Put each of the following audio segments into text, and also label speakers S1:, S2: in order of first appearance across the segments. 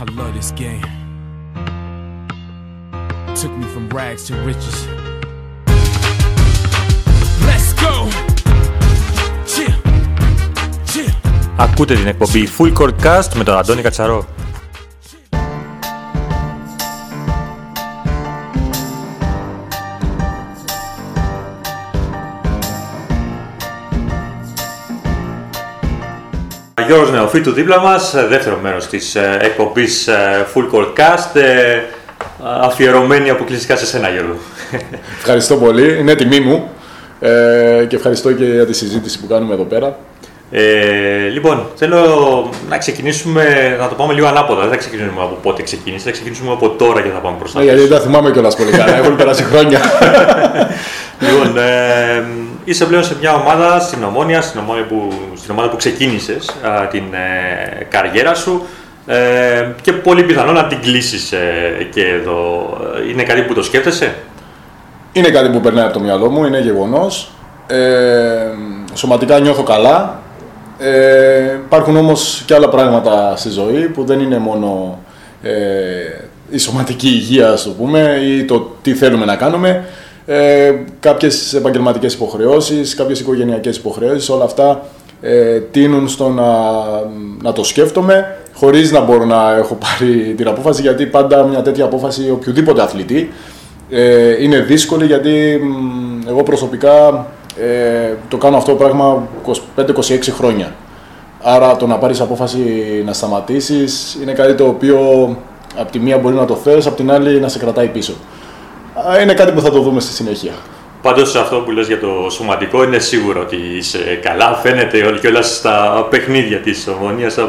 S1: I love this game. Took me from rags to riches. Let's go! Chill. Chill.
S2: Ακούτε την εκπομπή Full Court Cast με τον Αντώνη Κατσαρό. Γιώργος Νεοφίτου δίπλα μας, ε, δεύτερο μέρος της ε, εκπομπής ε, Full Court Cast, ε, αφιερωμένη αποκλειστικά σε σένα Γιώργο.
S3: Ευχαριστώ πολύ. Είναι τιμή μου ε, και ευχαριστώ και για τη συζήτηση που κάνουμε εδώ πέρα.
S2: Ε, λοιπόν, θέλω να ξεκινήσουμε, να το πάμε λίγο ανάποδα. Δεν θα ξεκινήσουμε από πότε ξεκίνησε, θα ξεκινήσουμε από τώρα και θα πάμε προς τα
S3: Ναι, γιατί δεν τα θυμάμαι κιόλας πολύ καλά. Έχουν περάσει χρόνια.
S2: Λοιπόν, ε, είσαι πλέον σε μια ομάδα στην Ομόνια, στην, Ομόνια που, στην ομάδα που ξεκίνησες α, την ε, καριέρα σου ε, και πολύ πιθανό να την κλείσεις ε, και εδώ. Είναι κάτι που το σκέφτεσαι;
S3: είναι κάτι που περνάει από το μυαλό μου, είναι γεγονός. Ε, σωματικά νιώθω καλά. Ε, υπάρχουν όμως και άλλα πράγματα στη ζωή που δεν είναι μόνο ε, η σωματική υγεία, ας το πούμε, ή το τι θέλουμε να κάνουμε. Ε, κάποιες επαγγελματικές υποχρεώσεις, κάποιες οικογενειακές υποχρεώσεις, όλα αυτά ε, τείνουν στο να, να το σκέφτομαι χωρίς να μπορώ να έχω πάρει την απόφαση γιατί πάντα μια τέτοια απόφαση οποιοδήποτε αθλητή ε, είναι δύσκολη γιατί μ, εγώ προσωπικά ε, το κάνω αυτό το πράγμα 25-26 χρόνια. Άρα το να πάρεις απόφαση να σταματήσεις είναι κάτι το οποίο από τη μία μπορεί να το θες, από την άλλη να σε κρατάει πίσω. Α, Είναι κάτι που θα το δούμε στη συνέχεια.
S2: Πάντως αυτό που λες για το σωματικό είναι σίγουρο ότι είσαι καλά. Φαίνεται όλη και όλα στα παιχνίδια της Ομόνιας, α,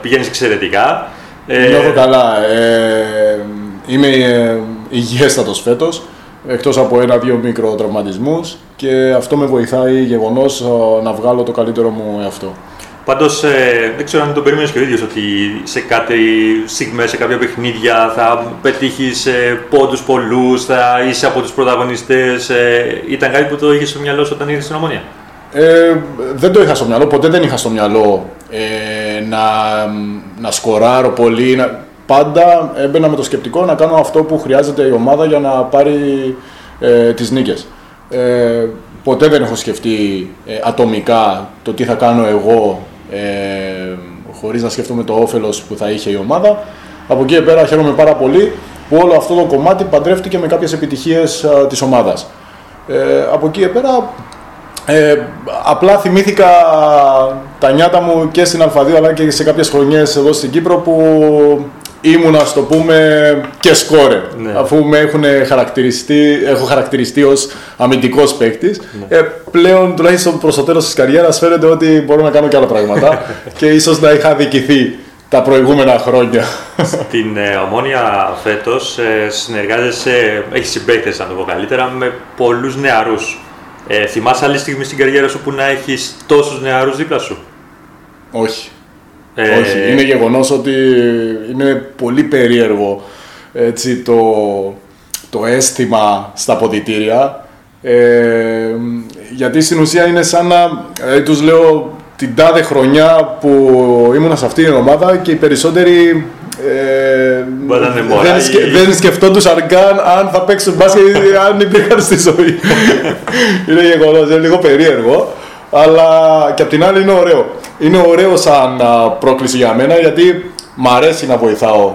S2: πηγαίνεις εξαιρετικά. Ε,
S3: Νιώθω καλά. Ε, είμαι ε, υγιέστατος φέτος, εκτός από ένα-δύο μικροτραυματισμούς και αυτό με βοηθάει γεγονός ε, να βγάλω το καλύτερο μου εαυτό.
S2: Πάντως, ε, δεν ξέρω αν το περίμενε και ο ίδιος ότι σε κάτι στιγμές, σε κάποια παιχνίδια θα πετύχεις ε, πόντους πολλούς, θα είσαι από τους πρωταγωνιστές. Ε, ήταν κάτι που το είχες στο μυαλό σου όταν ήρθες στην Ομόνια;
S3: Ε, δεν το είχα στο μυαλό, ποτέ δεν είχα στο μυαλό ε, να, να σκοράρω πολύ. Να... Πάντα έμπαινα με το σκεπτικό να κάνω αυτό που χρειάζεται η ομάδα για να πάρει ε, τις νίκες. Ε, ποτέ δεν έχω σκεφτεί ε, ατομικά το τι θα κάνω εγώ ε, χωρίς να σκέφτομαι το όφελος που θα είχε η ομάδα. Από εκεί και πέρα χαίρομαι πάρα πολύ που όλο αυτό το κομμάτι παντρεύτηκε με κάποιες επιτυχίες α, της ομάδας. Ε, από εκεί και πέρα ε, απλά θυμήθηκα τα νιάτα μου και στην Α2 αλλά και σε κάποιες χρονιές εδώ στην Κύπρο που ήμουνα, ας το πούμε, και σκόρε.
S2: Ναι.
S3: Αφού με έχουν χαρακτηριστεί, έχω χαρακτηριστεί ως αμυντικός παίκτης. Ε, πλέον, τουλάχιστον προς το τέλος της καριέρας, φαίνεται ότι μπορώ να κάνω και άλλα πράγματα και ίσως να είχα δικηθεί τα προηγούμενα χρόνια.
S2: Στην ε, Ομόνια φέτος ε, συνεργάζεσαι, έχεις συμπαίκτες, να το πω καλύτερα, με πολλούς νεαρούς. Ε, θυμάσαι άλλη στιγμή στην καριέρα σου που να έχεις τόσους νεαρούς δίπλα σου;
S3: Όχι.
S2: Ε,
S3: Όχι. Είναι γεγονός ότι είναι πολύ περίεργο έτσι, το, το αίσθημα στα ποδητήρια. Ε, γιατί στην ουσία είναι σαν να δηλαδή, τους λέω την τάδε χρονιά που ήμουνα σε αυτή την ομάδα και οι περισσότεροι ε,
S2: Μπορεί να είναι
S3: δεν,
S2: μωρά
S3: σκε,
S2: ή-
S3: δεν σκεφτόντουσαν καν αν θα παίξουν μπάσκετ ή αν υπήρχαν στη ζωή. είναι γεγονός, είναι λίγο περίεργο. Αλλά και απ' την άλλη είναι ωραίο. Είναι ωραίο σαν α, πρόκληση για μένα γιατί μ' αρέσει να βοηθάω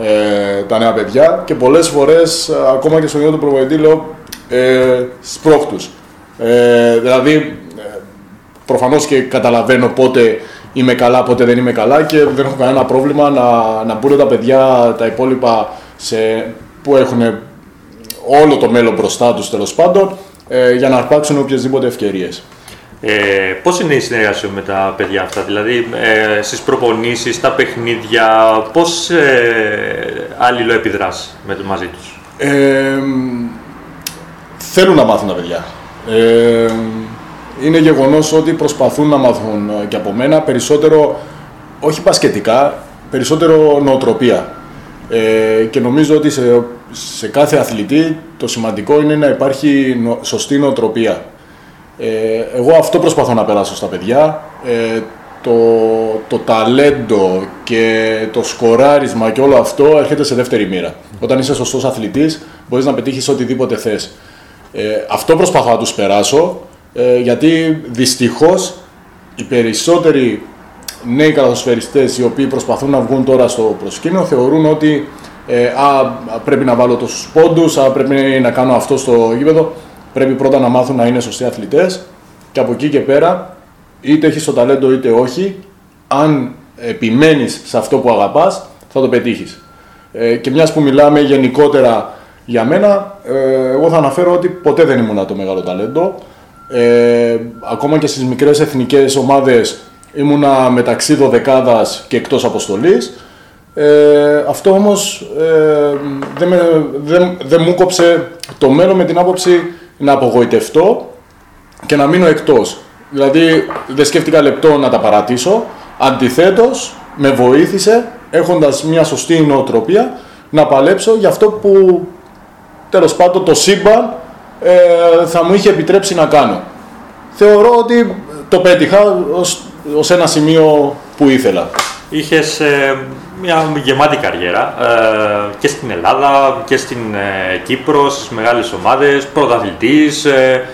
S3: ε, τα νέα παιδιά και πολλές φορές α, ακόμα και στον ίδιο του προπονητή λέω ε, σπρώχ' τους. Ε, δηλαδή ε, προφανώς και καταλαβαίνω πότε είμαι καλά, πότε δεν είμαι καλά και δεν έχω κανένα πρόβλημα να, να μπουν τα παιδιά τα υπόλοιπα σε, που έχουν όλο το μέλλον μπροστά τους τέλος πάντων ε, για να αρπάξουν οποιασδήποτε ευκαιρίες.
S2: Ε, πώς είναι η συνεργασία σου με τα παιδιά αυτά, δηλαδή ε, στις προπονήσεις, στα παιχνίδια, πώς ε, αλληλοεπιδράς με, μαζί τους;
S3: Ε, θέλουν να μάθουν τα παιδιά. Ε, είναι γεγονός ότι προσπαθούν να μάθουν ε, και από μένα περισσότερο, όχι πασχετικά, περισσότερο νοοτροπία. Ε, και νομίζω ότι σε, σε κάθε αθλητή το σημαντικό είναι να υπάρχει νο- σωστή νοοτροπία. Ε, εγώ αυτό προσπαθώ να περάσω στα παιδιά. Ε, το, το ταλέντο και το σκοράρισμα και όλο αυτό έρχεται σε δεύτερη μοίρα. Όταν είσαι σωστός αθλητής, μπορείς να πετύχεις οτιδήποτε θες. Ε, αυτό προσπαθώ να τους περάσω, ε, γιατί δυστυχώς οι περισσότεροι νέοι καλαθοσφαιριστές οι οποίοι προσπαθούν να βγουν τώρα στο προσκήνιο θεωρούν ότι ε, α, πρέπει να βάλω τόσους πόντους, α, πρέπει να κάνω αυτό στο γήπεδο. Πρέπει πρώτα να μάθουν να είναι σωστοί αθλητές και από εκεί και πέρα είτε έχεις το ταλέντο είτε όχι, αν επιμένεις σε αυτό που αγαπάς θα το πετύχεις. Ε, και μιας που μιλάμε γενικότερα για μένα, ε, εγώ θα αναφέρω ότι ποτέ δεν ήμουν το μεγάλο ταλέντο. Ε, ακόμα και στις μικρές εθνικές ομάδες ήμουνα μεταξύ δωδεκάδας και εκτός αποστολής. Ε, αυτό όμως ε, δεν, με, δεν, δεν μου κόψε το μέλλον με την άποψη να απογοητευτώ και να μείνω εκτός. Δηλαδή δεν σκέφτηκα λεπτό να τα παρατήσω. Αντιθέτως, με βοήθησε έχοντας μια σωστή νοοτροπία να παλέψω για αυτό που τέλος πάντων το σύμπαν ε, θα μου είχε επιτρέψει να κάνω. Θεωρώ ότι το πέτυχα ως, ως ένα σημείο που ήθελα.
S2: Είχες ε, μια γεμάτη καριέρα ε, και στην Ελλάδα και στην ε, Κύπρο, στις μεγάλες ομάδες, πρωταθλητής. Ε,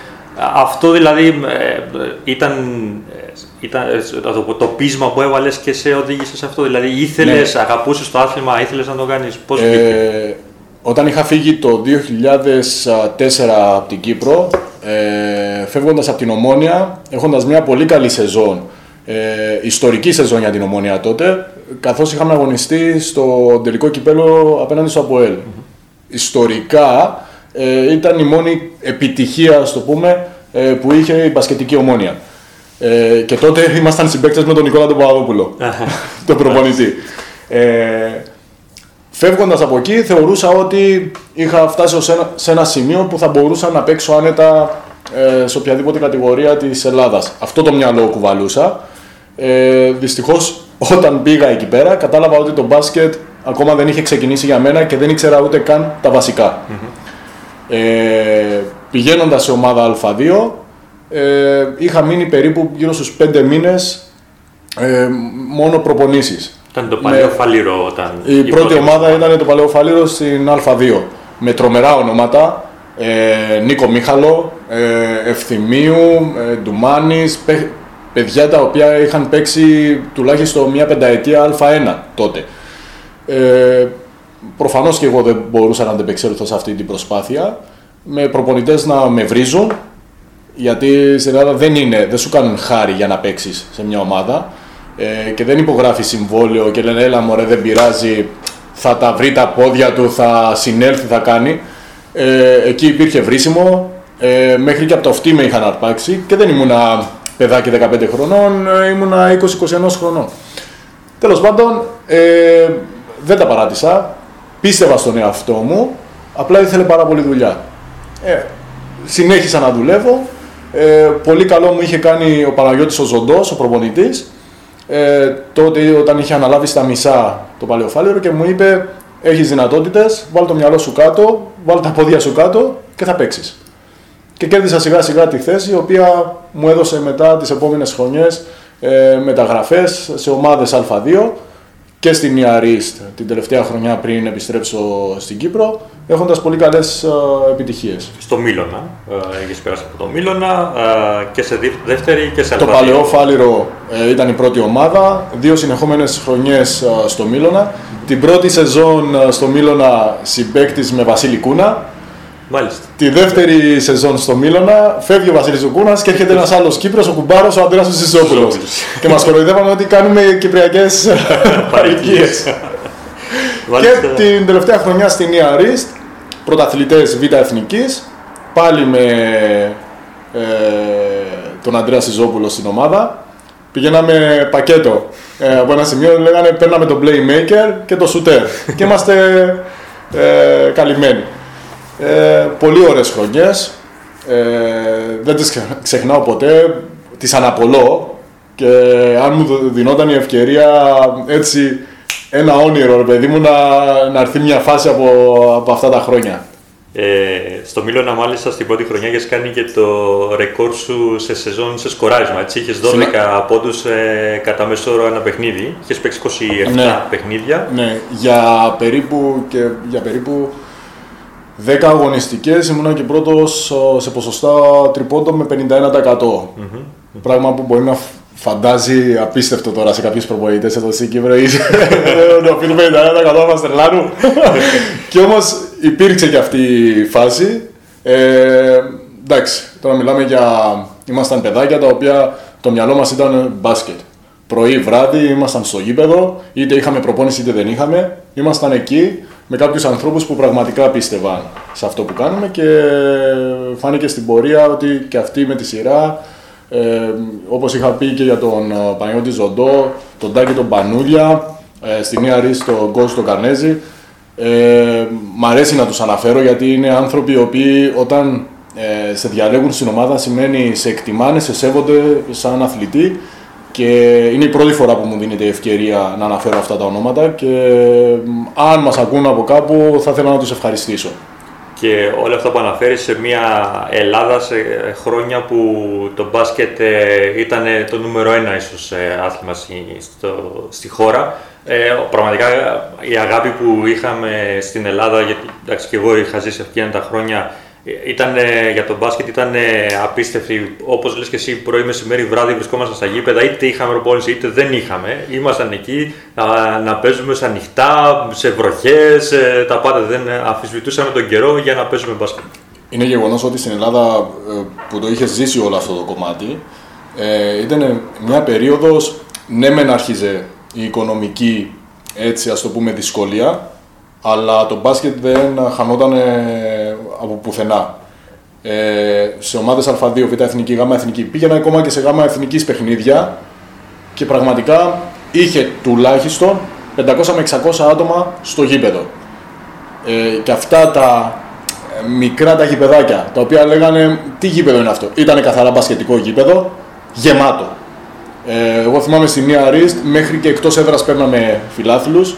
S2: αυτό δηλαδή ε, ήταν, ήταν το, το πείσμα που έβαλες και σε οδήγησε σε αυτό. Δηλαδή ήθελες, ναι. αγαπούσες το άθλημα, ήθελες να το κάνεις. Πώς
S3: ε, όταν είχα φύγει το 2004 από την Κύπρο, ε, φεύγοντας από την Ομόνια, έχοντας μια πολύ καλή σεζόν, ε, ιστορική σεζόν για την Ομόνια τότε, καθώς είχαμε αγωνιστεί στο τελικό κυπέλο απέναντι στο ΑΠΟΕΛ. Ιστορικά ε, ήταν η μόνη επιτυχία, ας το πούμε, ε, που είχε η μπασκετική Ομόνια. Ε, και τότε ήμασταν συμπαίκτες με τον Νικόλα τον Παπαδόπουλο, τον προπονητή. Ε, Φεύγοντας από εκεί, θεωρούσα ότι είχα φτάσει σε ένα, σε ένα σημείο που θα μπορούσα να παίξω άνετα ε, σε οποιαδήποτε κατηγορία της Ελλάδας. Αυτό το μυαλό κουβαλούσα. Ε, Δυστυχώς, όταν πήγα εκεί πέρα, κατάλαβα ότι το μπάσκετ ακόμα δεν είχε ξεκινήσει για μένα και δεν ήξερα ούτε καν τα βασικα Ε, πηγαίνοντας σε ομάδα Α2, ε, είχα μείνει περίπου γύρω στους 5 μήνες ε, μόνο προπονήσεις.
S2: Ήταν το παλαιό Φαλήρο όταν.
S3: Η, πρώτη, ομάδα ήταν το παλαιό Φαλήρο στην Α2. Με τρομερά ονόματα. Ε, Νίκο Μίχαλο, ε, Ευθυμίου, ε, Ντουμάνης, παιδιά τα οποία είχαν παίξει τουλάχιστον μια πενταετία Α1 τότε. Ε, προφανώς και εγώ δεν μπορούσα να αντεπεξέλθω σε αυτή την προσπάθεια, με προπονητές να με βρίζουν, γιατί στην Ελλάδα δεν, είναι, δεν σου κάνουν χάρη για να παίξεις σε μια ομάδα ε, και δεν υπογράφει συμβόλαιο και λένε έλα μωρέ δεν πειράζει, θα τα βρει τα πόδια του, θα συνέλθει, θα κάνει. Ε, εκεί υπήρχε βρίσιμο, ε, μέχρι και από το αυτή με είχαν αρπάξει και δεν ήμουνα παιδάκι 15 χρονών, ε, ήμουνα 20-21 χρονών. Τέλος πάντων, ε, δεν τα παράτησα, πίστευα στον εαυτό μου, απλά ήθελε πάρα πολύ δουλειά. Ε, συνέχισα να δουλεύω, ε, πολύ καλό μου είχε κάνει ο Παναγιώτης ο Ζοντός, ο προπονητής, ε, τότε όταν είχε αναλάβει στα μισά το παλαιοφάλαιρο και μου είπε έχεις δυνατότητες, βάλ το μυαλό σου κάτω, βάλ τα πόδια σου κάτω και θα παίξεις. Και κέρδισα σιγά σιγά τη θέση η οποία μου έδωσε μετά τις επόμενες χρονιές ε, μεταγραφές σε ομάδες Α2 και στην Ιαρίστ την τελευταία χρονιά πριν επιστρέψω στην Κύπρο, έχοντας πολύ καλές ε, επιτυχίες.
S2: Στο Μίλωνα, ε, έχεις περάσει από το Μίλωνα ε, και σε δεύτερη και σε
S3: Το παλαιό Φάληρο ε, ήταν η πρώτη ομάδα, δύο συνεχόμενες χρονιές ε, στο Μίλωνα. Την πρώτη σεζόν ε, στο Μίλωνα συμπέκτη με Βασίλη Κούνα,
S2: Μάλιστα.
S3: Τη δεύτερη σεζόν στο Μίλωνα φεύγει ο Βασίλης Ζουκούνα και έρχεται ένας άλλος Κύπρος, ο Κουμπάρος, ο Αντρέας Ζησόπουλος. και μας κοροϊδεύανε ότι κάνουμε κυπριακές παροικίες. και την τελευταία χρονιά στην Ιαρίστ, πρωταθλητές Β' Εθνικής, πάλι με ε, τον Αντρέα Σιζόπουλο στην ομάδα. Πηγαίναμε πακέτο ε, από ένα σημείο, λέγανε παίρναμε τον playmaker και το shooter. και είμαστε ε, καλυμμένοι. Ε, πολύ ωραίες χρονιές, ε, δεν τις ξεχνάω ποτέ, τις αναπολώ και αν μου δινόταν η ευκαιρία έτσι ένα όνειρο, ρε παιδί μου, να, να έρθει μια φάση από, από αυτά τα χρόνια.
S2: Ε, στο Μίλωνα, μάλιστα, στην πρώτη χρονιά είχες κάνει και το ρεκόρ σου σε σεζόν σε σκοράρισμα. Έτσι, είχες 12
S3: Συνα-
S2: πόντους ε, κατά μέσο όρο ένα παιχνίδι. Είχες παίξει 27
S3: Ναι.
S2: παιχνίδια.
S3: Ναι, για περίπου, και για περίπου 10 αγωνιστικές ήμουνα και πρώτος ε, σε ποσοστά τριπώντων με 51%. Πράγμα που μπορεί να φ- φαντάζει απίστευτο τώρα σε κάποιους προπονητές εδώ στην Κύπρο ή να οφείλουμε 51% μας τρελάνουν. και όμως υπήρξε και αυτή η φάση. Ε, εντάξει, τώρα μιλάμε για... Ήμασταν παιδάκια τα οποία το μυαλό μας ήταν μπάσκετ. Πρωί, βράδυ, ήμασταν στο γήπεδο, είτε είχαμε προπόνηση είτε δεν είχαμε. Ήμασταν εκεί με κάποιους ανθρώπους που πραγματικά πίστευαν σε αυτό που κάνουμε και φάνηκε στην πορεία ότι και αυτοί με τη σειρά, ε, όπως είχα πει και για τον ε, Παναγιώτη Ζοντό, τον Τάκη τον Πανούλια, ε, στη Νέα Ρίση τον Γκόζ τον Καρνέζη, ε, μ' αρέσει να τους αναφέρω γιατί είναι άνθρωποι οι οποίοι όταν ε, σε διαλέγουν στην ομάδα σημαίνει σε εκτιμάνε, σε σέβονται σαν αθλητή και είναι η πρώτη φορά που μου δίνεται η ευκαιρία να αναφέρω αυτά τα ονόματα και μ, αν μας ακούν από κάπου θα ήθελα να τους ευχαριστήσω.
S2: Και όλα αυτά που αναφέρεις σε μια Ελλάδα σε χρόνια που το μπάσκετ ε, ήταν το νούμερο ένα ίσως ε, άθλημα στη, στο, στη χώρα. Ε, πραγματικά η αγάπη που είχαμε στην Ελλάδα, γιατί εντάξει, και εγώ είχα ζήσει εκείνα τα χρόνια, ε, ήταν, ε, για το μπάσκετ ήταν ε, απίστευτη. Όπως λες και εσύ, πρωί, μεσημέρι, βράδυ βρισκόμασταν στα γήπεδα, είτε είχαμε προπόνηση είτε δεν είχαμε. Ήμασταν εκεί να, να παίζουμε σε ανοιχτά, σε βροχές, ε, τα πάντα. Δεν ε, αμφισβητούσαμε τον καιρό για να παίζουμε μπάσκετ.
S3: Είναι γεγονός ότι στην Ελλάδα ε, που το είχε ζήσει όλο αυτό το κομμάτι ε, ήταν μια περίοδος, ναι μεν άρχιζε η οικονομική έτσι ας το πούμε δυσκολία αλλά το μπάσκετ δεν χανόταν ε, από πουθενά. Ε, σε ομάδες Α2, Β' Εθνική, Γ' Εθνική πήγαινα ακόμα και σε Γ' Εθνικής παιχνίδια και πραγματικά είχε τουλάχιστον 500 με 600 άτομα στο γήπεδο. Ε, και αυτά τα ε, μικρά τα γηπεδάκια, τα οποία λέγανε τι γήπεδο είναι αυτό; Ήταν καθαρά μπασκετικό γήπεδο, γεμάτο. Ε, εγώ θυμάμαι στη Μία Ρίστ, μέχρι και εκτός έδρας παίρναμε φιλάθλους.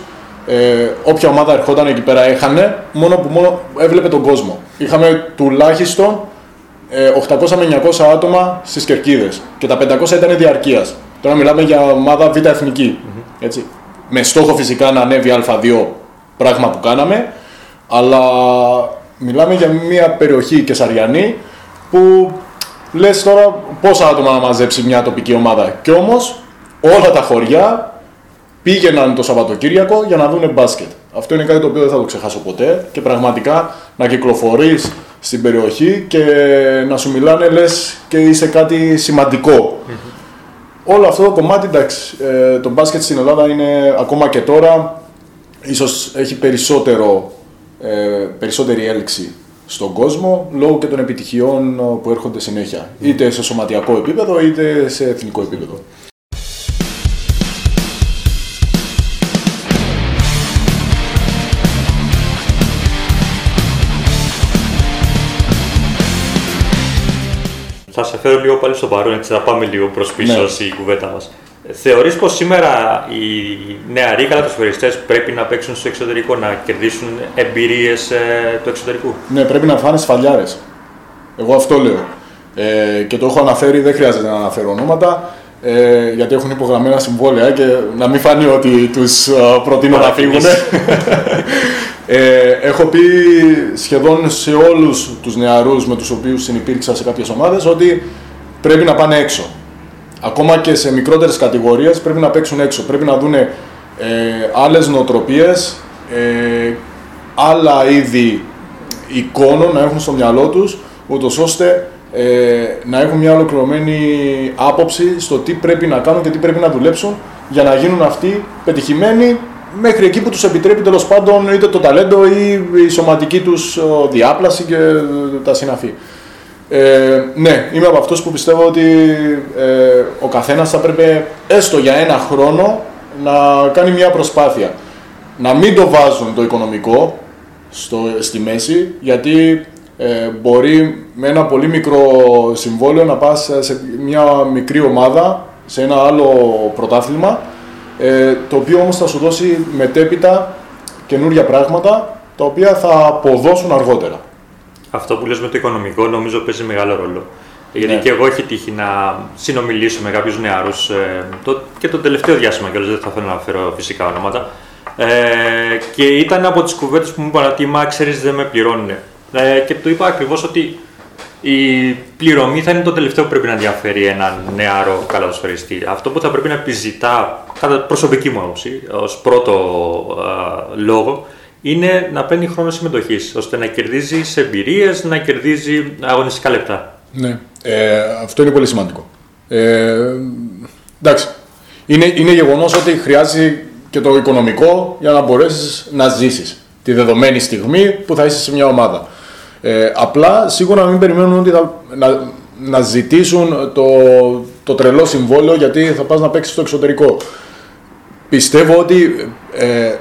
S3: Ε, όποια ομάδα ερχόταν εκεί πέρα έχανε, μόνο που μόνο έβλεπε τον κόσμο. Είχαμε τουλάχιστον ε, 800 με 900 άτομα στις κερκίδες και τα 500 ήταν διαρκείας. Τώρα μιλάμε για ομάδα Β' εθνικη Έτσι. Με στόχο φυσικά να ανέβει Α2, πράγμα που κάναμε, αλλά μιλάμε για μια περιοχή κεσαριανή που λες τώρα πόσα άτομα να μαζέψει μια τοπική ομάδα. Κι όμως όλα τα χωριά πήγαιναν το Σαββατοκύριακο για να δούνε μπάσκετ. Αυτό είναι κάτι το οποίο δεν θα το ξεχάσω ποτέ και πραγματικά να κυκλοφορείς στην περιοχή και να σου μιλάνε λες και είσαι κάτι σημαντικό. Όλο αυτό το κομμάτι, εντάξει, ε, το μπάσκετ στην Ελλάδα είναι ακόμα και τώρα, ίσως έχει περισσότερο, ε, περισσότερη έλξη στον κόσμο, λόγω και των επιτυχιών ε, που έρχονται συνέχεια. Είτε σε σωματιακό επίπεδο, είτε σε εθνικό επίπεδο.
S2: Θα σε φέρω λίγο πάλι στο παρόν, έτσι θα πάμε λίγο προς πίσω
S3: Ναι.
S2: στην κουβέντα μας. Ε, Θεωρείς πως σήμερα οι νεαροί καλαθοσφαιριστές πρέπει να παίξουν στο εξωτερικό, να κερδίσουν εμπειρίες ε, του εξωτερικού;
S3: Ναι, πρέπει να φάνε σφαλιάρες. Εγώ αυτό λέω. Ε, και το έχω αναφέρει, δεν χρειάζεται να αναφέρω ονόματα, ε, γιατί έχουν υπογραμμένα συμβόλαια και να μην φανεί ότι τους ε, προτείνω να φύγουν. ε, έχω πει σχεδόν σε όλους τους νεαρούς με τους οποίους συνυπήρξα σε κάποιες ομάδες ότι πρέπει να πάνε έξω. Ακόμα και σε μικρότερες κατηγορίες πρέπει να παίξουν έξω. Πρέπει να δουν ε, άλλες νοοτροπίες, ε, άλλα είδη εικόνων να έχουν στο μυαλό τους, ούτως ώστε ε, να έχουν μια ολοκληρωμένη άποψη στο τι πρέπει να κάνουν και τι πρέπει να δουλέψουν για να γίνουν αυτοί πετυχημένοι μέχρι εκεί που τους επιτρέπει τέλος πάντων είτε το ταλέντο ή η σωματική τους ε, διάπλαση και ε, τα συναφή. Ε, ναι, είμαι από αυτούς που πιστεύω ότι ε, ο καθένας θα πρέπει έστω για ένα χρόνο να κάνει μια προσπάθεια. Να μην το βάζουν το οικονομικό στο, στη μέση, γιατί ε, μπορεί με ένα πολύ μικρό συμβόλαιο να πας σε μια μικρή ομάδα, σε ένα άλλο πρωτάθλημα, ε, το οποίο όμως θα σου δώσει μετέπειτα καινούργια πράγματα, τα οποία θα αποδώσουν αργότερα.
S2: Αυτό που λες με το οικονομικό νομίζω παίζει μεγάλο ρόλο. Γιατί
S3: Ναι.
S2: και εγώ έχει τύχει να συνομιλήσω με κάποιους νεαρούς το, και το τελευταίο διάστημα κιόλας, δεν θα θέλω να φέρω φυσικά ονόματα. Ε, και ήταν από τις κουβέντες που μου είπαν ότι μα ξέρεις δεν με πληρώνουν. Ε, και του είπα ακριβώς ότι η πληρωμή θα είναι το τελευταίο που πρέπει να ενδιαφέρει έναν νεαρό καλαδοσφαιριστή. Αυτό που θα πρέπει να επιζητά, κατά προσωπική μου άποψη, ως πρώτο α, λόγο, είναι να παίρνει χρόνο συμμετοχής, ώστε να κερδίζει εμπειρίες, να κερδίζει αγωνιστικά λεπτά.
S3: Ναι, ε, αυτό είναι πολύ σημαντικό. Ε, εντάξει, είναι, είναι γεγονός ότι χρειάζεται και το οικονομικό για να μπορέσεις να ζήσεις τη δεδομένη στιγμή που θα είσαι σε μια ομάδα. Ε, απλά σίγουρα να μην περιμένουν ότι θα, να, να ζητήσουν το, το τρελό συμβόλαιο γιατί θα πας να παίξεις στο εξωτερικό. Πιστεύω ότι ε,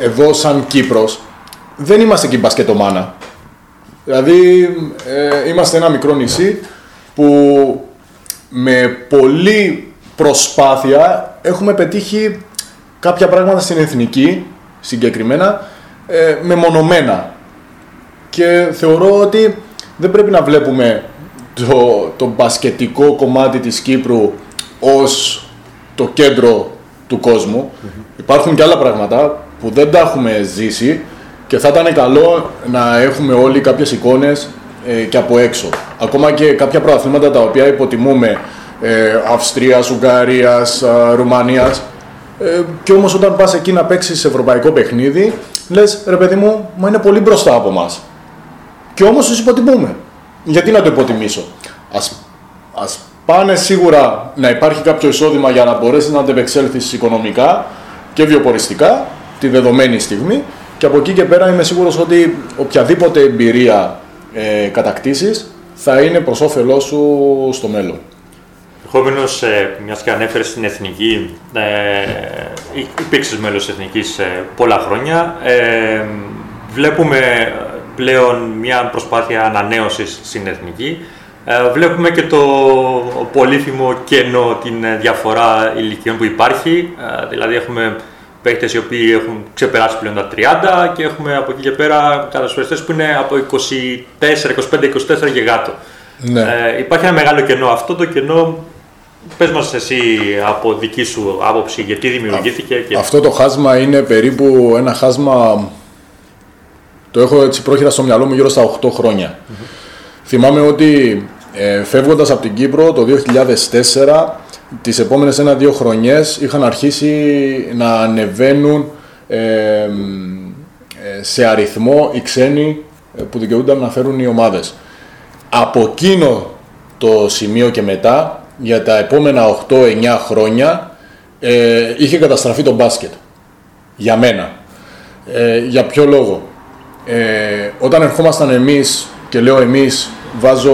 S3: εδώ σαν Κύπρος δεν είμαστε εκεί μπασκετομάνα. Δηλαδή ε, είμαστε ένα μικρό νησί που με πολλή προσπάθεια έχουμε πετύχει κάποια πράγματα στην εθνική συγκεκριμένα ε, μεμονωμένα και θεωρώ ότι δεν πρέπει να βλέπουμε το, το μπασκετικό κομμάτι της Κύπρου ως το κέντρο του κόσμου. Υπάρχουν και άλλα πράγματα που δεν τα έχουμε ζήσει και θα ήταν καλό να έχουμε όλοι κάποιες εικόνες ε, και από έξω. Ακόμα και κάποια προαθλήματα τα οποία υποτιμούμε ε, Αυστρίας, Ουγγαρίας, α, Ρουμανίας ε, και όμως όταν πας εκεί να παίξεις ευρωπαϊκό παιχνίδι λες ρε παιδί μου, μα είναι πολύ μπροστά από μας. Και όμως τους υποτιμούμε. Γιατί να το υποτιμήσω; Ας, ας πάνε σίγουρα να υπάρχει κάποιο εισόδημα για να μπορέσεις να αντεπεξέλθεις οικονομικά και βιοποριστικά τη δεδομένη στιγμή και από εκεί και πέρα είμαι σίγουρος ότι οποιαδήποτε εμπειρία ε, κατακτήσεις θα είναι προς όφελός σου στο μέλλον.
S2: Ερχόμενο, ε, μιας και ανέφερες στην εθνική, ε, υπήρξες μέλος της εθνικής ε, πολλά χρόνια. Ε, βλέπουμε πλέον μια προσπάθεια ανανέωσης στην εθνική. Ε, βλέπουμε και το πολύφημο κενό, την ε, διαφορά ηλικιών που υπάρχει. Ε, δηλαδή έχουμε παίκτες οι οποίοι έχουν ξεπεράσει πλέον τα 30 και έχουμε από εκεί και πέρα κατασφαιριστές που είναι από 24, 25, 24 και γάτο.
S3: Ναι.
S2: Ε, υπάρχει ένα μεγάλο κενό. Αυτό το κενό, πες μας εσύ από δική σου άποψη, γιατί δημιουργήθηκε και...
S3: Αυτό το χάσμα είναι περίπου ένα χάσμα. Το έχω έτσι πρόχειρα στο μυαλό μου γύρω στα 8 χρόνια. Θυμάμαι ότι ε, φεύγοντας από την Κύπρο το 2004, τις επόμενες ένα-δύο χρονιές είχαν αρχίσει να ανεβαίνουν ε, ε, σε αριθμό οι ξένοι ε, που δικαιούνταν να φέρουν οι ομάδες. Από εκείνο το σημείο και μετά, για τα επόμενα 8-9 χρόνια, ε, είχε καταστραφεί το μπάσκετ. Για μένα. Ε, για ποιο λόγο; Ε, όταν ερχόμασταν εμείς, και λέω εμείς, βάζω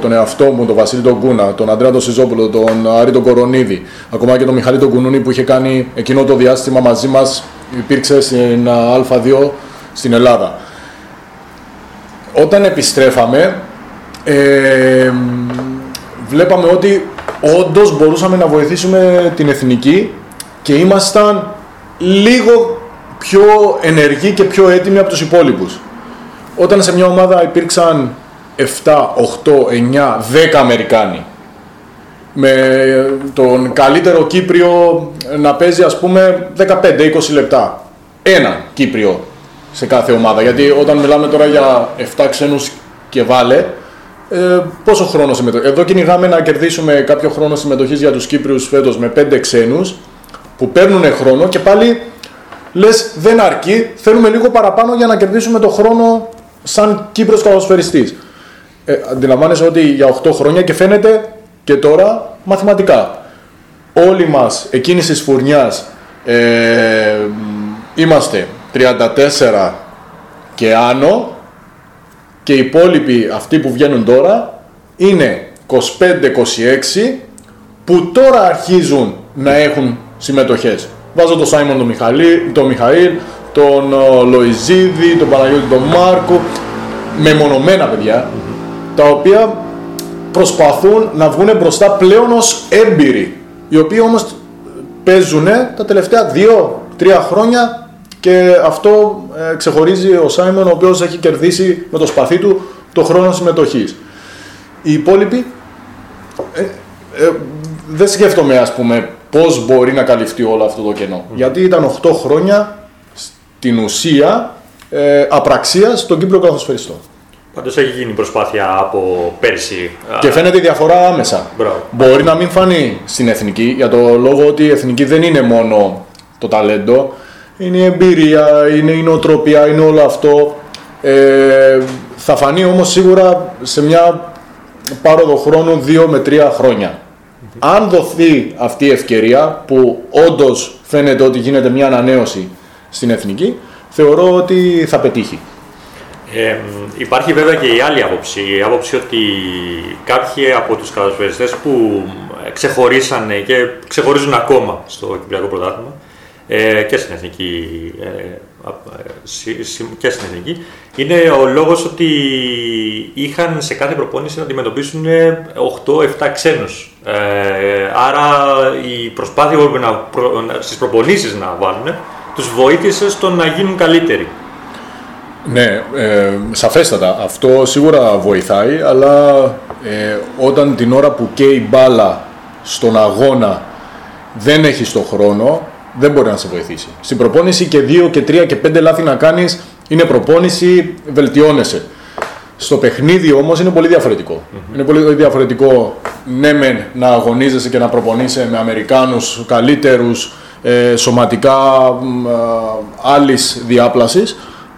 S3: τον εαυτό μου, τον Βασίλη τον Κούνα, τον Αντρέα τον Σιζόπουλο, τον Άρη τον Κορονίδη, ακόμα και τον Μιχάλη τον Κουνούνη που είχε κάνει εκείνο το διάστημα μαζί μας, υπήρξε στην Α2 στην Ελλάδα. Όταν επιστρέφαμε, ε, βλέπαμε ότι όντως μπορούσαμε να βοηθήσουμε την εθνική και ήμασταν λίγο πιο ενεργοί και πιο έτοιμοι από τους υπόλοιπους. Όταν σε μια ομάδα υπήρξαν 7, 8, 9, 10 Αμερικάνοι με τον καλύτερο Κύπριο να παίζει ας πούμε 15-20 λεπτά. Ένα Κύπριο σε κάθε ομάδα. Γιατί όταν μιλάμε τώρα για 7 ξένους και βάλε, ε, πόσο χρόνο συμμετοχή. Εδώ κυνηγάμε να κερδίσουμε κάποιο χρόνο συμμετοχής για τους Κύπριους φέτος με 5 ξένους που παίρνουν χρόνο και πάλι λες δεν αρκεί, θέλουμε λίγο παραπάνω για να κερδίσουμε το χρόνο σαν Κύπρος καλοσφαιριστής. Ε, αντιλαμβάνεσαι ότι για 8 χρόνια και φαίνεται και τώρα μαθηματικά. Όλοι μας εκείνης της φουρνιάς ε, είμαστε 34 και άνω και οι υπόλοιποι αυτοί που βγαίνουν τώρα είναι 25-26 που τώρα αρχίζουν να έχουν συμμετοχές. Βάζω τον Σάιμον τον, Μιχαλή, τον Μιχαήλ, τον ο, Λοϊζίδη, τον Παναγιώτη τον Μάρκο, μεμονωμένα παιδιά, τα οποία προσπαθούν να βγουν μπροστά πλέον ως έμπειροι, οι οποίοι όμως παίζουν τα τελευταία 2-3 χρόνια και αυτό ε, ξεχωρίζει ο Σάιμον ο οποίος έχει κερδίσει με το σπαθί του το χρόνο συμμετοχής. Οι υπόλοιποι ε, ε, δεν σκέφτομαι ας πούμε πώς μπορεί να καλυφθεί όλο αυτό το κενό. Γιατί ήταν 8 χρόνια στην ουσία ε, απραξίας στον Κύπρο καθοσφαιριστό.
S2: Πάντως έχει γίνει προσπάθεια από πέρσι.
S3: Και φαίνεται η διαφορά άμεσα.
S2: Μπράβο.
S3: Μπορεί να μην φανεί στην εθνική για το λόγο ότι η εθνική δεν είναι μόνο το ταλέντο. Είναι η εμπειρία, είναι η νοοτροπία, είναι όλο αυτό. Ε, θα φανεί όμως σίγουρα σε μια πάροδο χρόνου 2 με 3 χρόνια. Αν δοθεί αυτή η ευκαιρία που όντως φαίνεται ότι γίνεται μια ανανέωση στην εθνική, θεωρώ ότι θα πετύχει.
S2: Ε, υπάρχει βέβαια και η άλλη άποψη, η άποψη ότι κάποιοι από τους κατασφαιριστές που ξεχωρίσανε και ξεχωρίζουν ακόμα στο Κυπριακό Πρωτάθλημα ε, και στην Εθνική, ε, ε, συ- συ- και στην Εθνική, είναι ο λόγος ότι είχαν σε κάθε προπόνηση να αντιμετωπίσουν 8-7 ξένους. Ε, άρα η προσπάθεια που έπρεπε να, προ, να- στις προπονήσεις να βάλουν τους βοήθησε στο να γίνουν καλύτεροι.
S3: Ναι, ε, σαφέστατα. Αυτό σίγουρα βοηθάει, αλλά ε, όταν την ώρα που καίει μπάλα στον αγώνα δεν έχει το χρόνο, δεν μπορεί να σε βοηθήσει. Στην προπόνηση και δύο και τρία και πέντε λάθη να κάνεις είναι προπόνηση, βελτιώνεσαι. Στο παιχνίδι όμως είναι πολύ διαφορετικό. Είναι πολύ διαφορετικό ναι μεν να αγωνίζεσαι και να προπονείσαι με Αμερικάνους καλύτερους ε, σωματικά μ, α, άλλης διάπλασης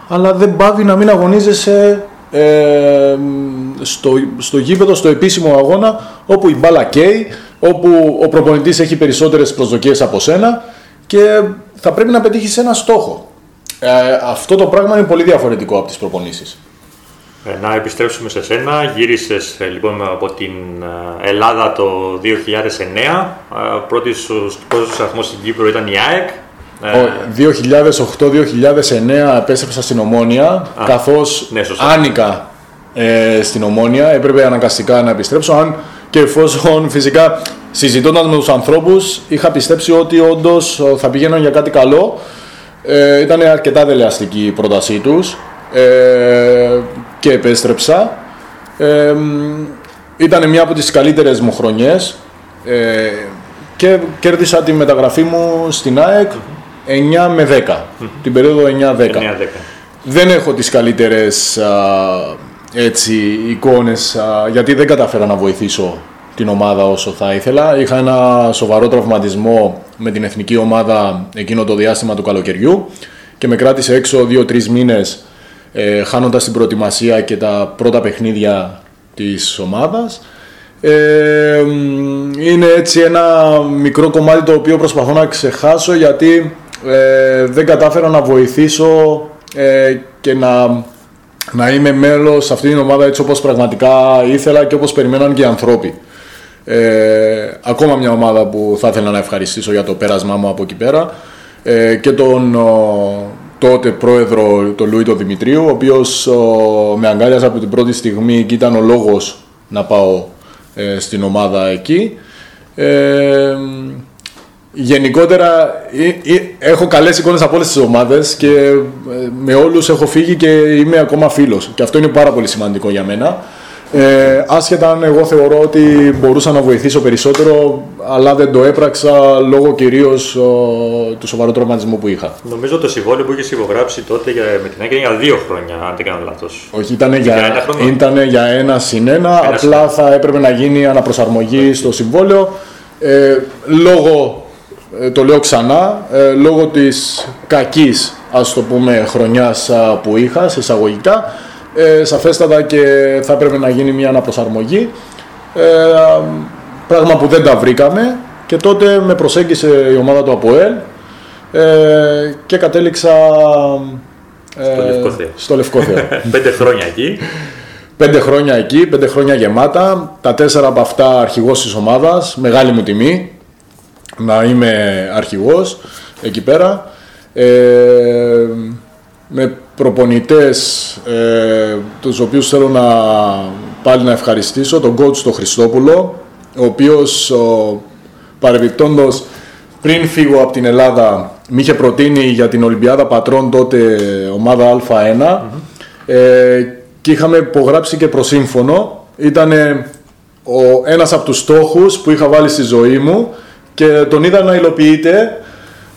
S3: αλλά δεν πάβει να μην αγωνίζεσαι ε, μ, στο, στο γήπεδο, στο επίσημο αγώνα όπου η μπάλα καίει, όπου ο προπονητής έχει περισσότερες προσδοκίες από σένα και θα πρέπει να πετύχεις ένα στόχο. Ε, αυτό το πράγμα είναι πολύ διαφορετικό από τις προπονήσεις.
S2: Ε, Να επιστρέψουμε σε σένα. Γύρισες ε, λοιπόν από την ε, Ελλάδα το 2009. Ε, Πρώτος σου- πρώτος σου σταθμός στην Κύπρο ήταν η ΑΕΚ. Ε,
S3: 2008-2009 επέστρεψα στην Ομόνια, καθώς
S2: ναι, σωστά.
S3: άνοικα ε, στην Ομόνια, έπρεπε αναγκαστικά να επιστρέψω, αν και εφόσον φυσικά συζητώντας με τους ανθρώπους είχα πιστέψει ότι όντως ε, θα πηγαίναν για κάτι καλό. Ε, ήταν αρκετά δελεαστική η πρότασή τους ε, και επέστρεψα. Ε, μ, ήταν μια από τις καλύτερες μου χρονιές ε, και κέρδισα τη μεταγραφή μου στην ΑΕΚ 9 με 10, την περίοδο 9-10.
S2: 9-10.
S3: Δεν έχω τις καλύτερες α, έτσι, εικόνες α, γιατί δεν καταφέρα να βοηθήσω την ομάδα όσο θα ήθελα. Είχα ένα σοβαρό τραυματισμό με την εθνική ομάδα εκείνο το διάστημα του καλοκαιριού και με κράτησε έξω 2-3 μήνες ε, χάνοντας την προετοιμασία και τα πρώτα παιχνίδια της ομάδας. Ε, μ, είναι έτσι ένα μικρό κομμάτι το οποίο προσπαθώ να ξεχάσω γιατί ε, δεν κατάφερα να βοηθήσω ε, και να, να είμαι μέλος σε αυτή την ομάδα έτσι όπως πραγματικά ήθελα και όπως περιμέναν και οι ανθρώποι. Ε, ακόμα μια ομάδα που θα ήθελα να ευχαριστήσω για το πέρασμά μου από εκεί πέρα ε, και τον ο, τότε πρόεδρο τον Λούι τον Δημητρίου ο οποίος ο, με αγκάλιασε από την πρώτη στιγμή και ήταν ο λόγος να πάω ε, στην ομάδα εκεί. Ε, γενικότερα ε, ε, έχω καλές εικόνες από όλες τις ομάδες και ε, με όλους έχω φύγει και είμαι ακόμα φίλος και αυτό είναι πάρα πολύ σημαντικό για μένα. Ε, άσχετα αν εγώ θεωρώ ότι μπορούσα να βοηθήσω περισσότερο αλλά δεν το έπραξα λόγω κυρίως ο, του σοβαρού τραυματισμού που είχα.
S2: Νομίζω το συμβόλαιο που είχες υπογράψει τότε για, με την ΑΕΚ ήταν για δύο χρόνια, αν δεν κάνω λάθος.
S3: Όχι, ήταν
S2: Για ένα
S3: για,
S2: χρόνο.
S3: ήτανε για ένα συν ένα,
S2: Ένα
S3: απλά θα έπρεπε να γίνει αναπροσαρμογή στο συμβόλαιο. Ε, λόγω, ε, το λέω ξανά, ε, λόγω της κακής, ας το πούμε, χρονιάς α, που είχα, σε εισαγωγικά, ε, σαφέστατα και θα έπρεπε να γίνει μια αναπροσαρμογή. Ε, α, πράγμα που δεν τα βρήκαμε και τότε με προσέγγισε η ομάδα του ΑΠΟΕΛ ε, και κατέληξα ε,
S2: Λευκό Θεό.
S3: στο Λευκό Θεό.
S2: Πέντε χρόνια εκεί.
S3: Πέντε χρόνια εκεί, πέντε χρόνια γεμάτα. Τα τέσσερα από αυτά αρχηγός της ομάδας. Μεγάλη μου τιμή να είμαι αρχηγός εκεί πέρα. Ε, με προπονητές ε, τους οποίους θέλω να πάλι να ευχαριστήσω. Τον coach τον Χριστόπουλο, ο οποίος ο, παρεμπιπτόντος πριν φύγω από την Ελλάδα με είχε προτείνει για την Ολυμπιάδα Πατρών τότε ομάδα Α1 ε, και είχαμε υπογράψει και προσύμφωνο. Ήταν ο, ένας από τους στόχους που είχα βάλει στη ζωή μου και τον είδα να υλοποιείται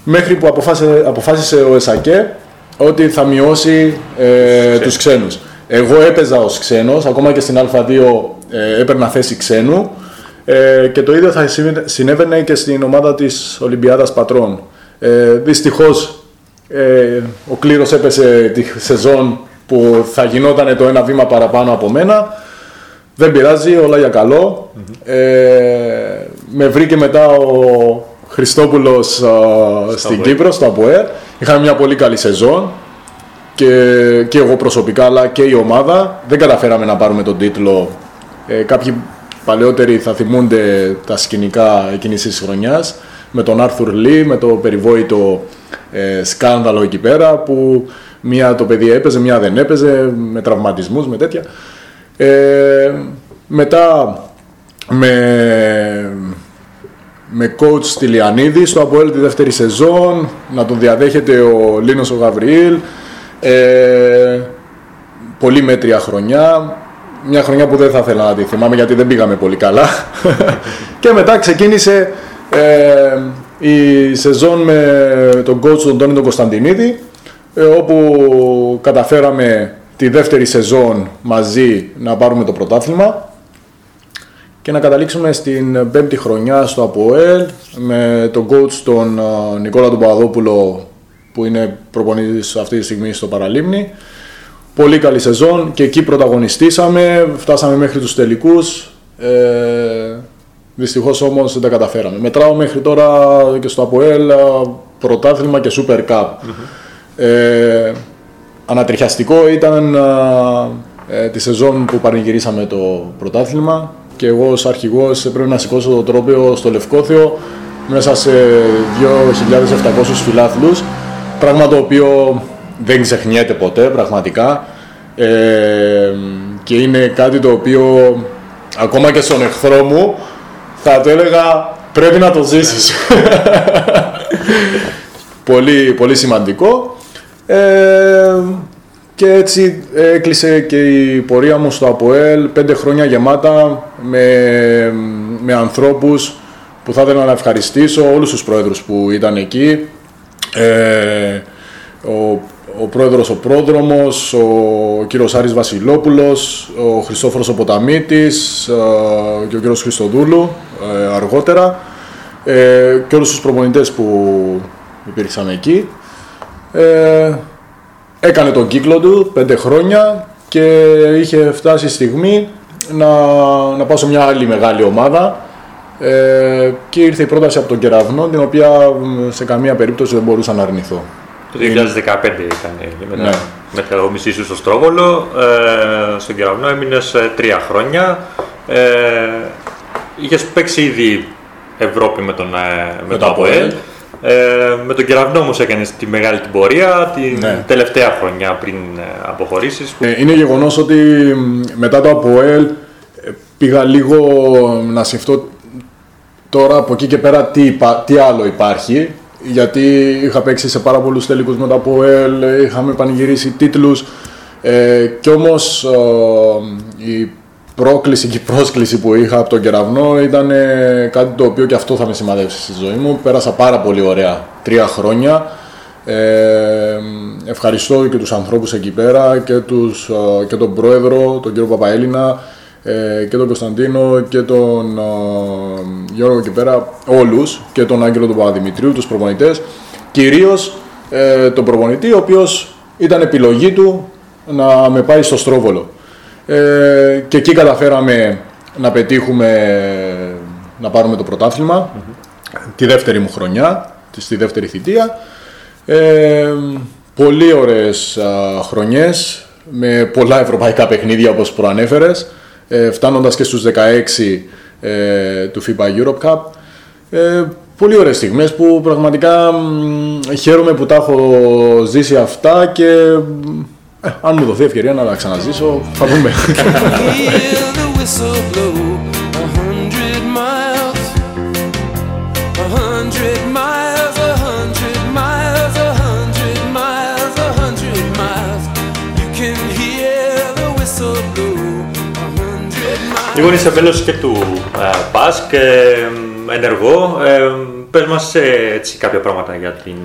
S3: μέχρι που αποφάσισε, αποφάσισε ο ΕΣΑΚΕ ότι θα μειώσει ε, τους ξένους. Εγώ έπαιζα ως ξένος, ακόμα και στην Α2 ε, έπαιρνα θέση ξένου ε, και το ίδιο θα συνέβαινε και στην ομάδα της Ολυμπιάδας Πατρών. Ε, δυστυχώς ε, ο κλήρος έπεσε τη σεζόν που θα γινόταν το ένα βήμα παραπάνω από μένα. Δεν πειράζει, όλα για καλο Ε, με βρήκε μετά ο Χριστόπουλος στην Κύπρο, στο ΑΠΟΕ. Είχαμε μια πολύ καλή σεζόν και, και εγώ προσωπικά αλλά και η ομάδα. Δεν καταφέραμε να πάρουμε τον τίτλο. Ε, κάποιοι παλαιότεροι θα θυμούνται τα σκηνικά εκείνης της χρονιάς με τον Άρθουρ Λί, με το περιβόητο ε, σκάνδαλο εκεί πέρα που μία το παιδί έπαιζε, μία δεν έπαιζε, με τραυματισμούς, με τέτοια. Ε, μετά με, με coach Στυλιανίδη στο Αποέλ τη δεύτερη σεζόν, να τον διαδέχεται ο Λίνος ο Γαβριήλ. Ε, πολύ μέτρια χρονιά. Μια χρονιά που δεν θα ήθελα να τη θυμάμαι γιατί δεν πήγαμε πολύ καλά. και μετά ξεκίνησε ε, η σεζόν με τον coach τον Τόνι τον Κωνσταντινίδη ε, όπου καταφέραμε τη δεύτερη σεζόν μαζί να πάρουμε το πρωτάθλημα και να καταλήξουμε στην πέμπτη χρονιά στο ΑΠΟΕΛ με τον coach τον Νικόλα τον Παπαδόπουλο που είναι προπονητής αυτή τη στιγμή στο Παραλίμνη. Πολύ καλή σεζόν και εκεί πρωταγωνιστήσαμε, φτάσαμε μέχρι τους τελικούς. Ε, δυστυχώς όμως δεν τα καταφέραμε. Μετράω μέχρι τώρα και στο ΑΠΟΕΛ πρωτάθλημα και Super Cup. Ε, ανατριχιαστικό ήταν ε, τη σεζόν που πανηγυρίσαμε το πρωτάθλημα και εγώ ως αρχηγός πρέπει να σηκώσω το τρόπαιο στο Λευκόθεο μέσα σε 2.700 φιλάθλους. Πράγμα το οποίο δεν ξεχνιέται ποτέ πραγματικά. Ε, και είναι κάτι το οποίο ακόμα και στον εχθρό μου θα το έλεγα πρέπει να το ζήσεις. Πολύ, πολύ σημαντικό. Ε, και έτσι έκλεισε και η πορεία μου στο ΑΠΟΕΛ, πέντε χρόνια γεμάτα με, με ανθρώπους που θα ήθελα να ευχαριστήσω, όλους τους πρόεδρους που ήταν εκεί. Ε, ο, ο πρόεδρος ο Πρόδρομος, ο κύριος Άρης Βασιλόπουλος, ο Χριστόφορος ο Ποταμίτης ε, και ο κύριος Χριστοδούλου ε, αργότερα ε, και όλους τους προπονητές που υπήρξαν εκεί. Ε, έκανε τον κύκλο του πέντε χρόνια και είχε φτάσει η στιγμή να, να πάω σε μια άλλη μεγάλη ομάδα ε, και ήρθε η πρόταση από τον Κεραυνό την οποία σε καμία περίπτωση δεν μπορούσα να αρνηθώ.
S2: Το 2015 ήταν μετά, ναι. μετά το μισής σου στο Στρόβολο. Ε, στον Κεραυνό έμεινε τρία χρόνια. Ε, είχες παίξει ήδη Ευρώπη με τον, ε, με, με το ΑΠΟΕΛ. Ε, με τον κεραυνό όμως έκανες τη μεγάλη την πορεία την ναι. τελευταία χρονιά πριν ε, αποχωρήσεις. Που...
S3: Ε, είναι γεγονός ότι μετά το ΑΠΟΕΛ ε, πήγα λίγο να σκεφτώ τώρα από εκεί και πέρα τι, τι άλλο υπάρχει. Γιατί είχα παίξει σε πάρα πολλούς τελικούς με το ΑΠΟΕΛ, είχαμε πανηγυρίσει τίτλους. Ε, κι όμως ε, η πρόκληση και πρόσκληση που είχα από τον κεραυνό ήταν ε, κάτι το οποίο και αυτό θα με σημαδεύσει στη ζωή μου. Πέρασα πάρα πολύ ωραία τρία χρόνια. Ε, ευχαριστώ και τους ανθρώπους εκεί πέρα και, τους, ε, και τον πρόεδρο, τον κύριο Παπαέλληνα ε, και τον Κωνσταντίνο και τον Γιώργο εκεί πέρα, όλους και τον Άγγελο τον Παπαδημητρίου, τους προπονητές. Κυρίως τον προπονητή, ο οποίος ήταν επιλογή του να με πάει στο Στρόβολο. Ε, και εκεί καταφέραμε να πετύχουμε να πάρουμε το πρωταθλημα τη δεύτερη μου χρονιά, στη δεύτερη θητεία. Ε, πολύ ωραίες α, χρονιές με πολλά ευρωπαϊκά παιχνίδια όπως προανέφερες ε, φτάνοντας και στους 16 ε, του FIBA Europe Cup. Ε, πολύ ωραίες στιγμές που πραγματικά χαίρομαι που τα έχω ζήσει αυτά και αν μου δοθεί ευκαιρία να ξαναζήσω, θα δούμε.
S2: Λοιπόν, είσαι μέλος και του ε, ΠΑΣΚ, ε, ενεργό. Ε, πες μας έτσι κάποια πράγματα για την...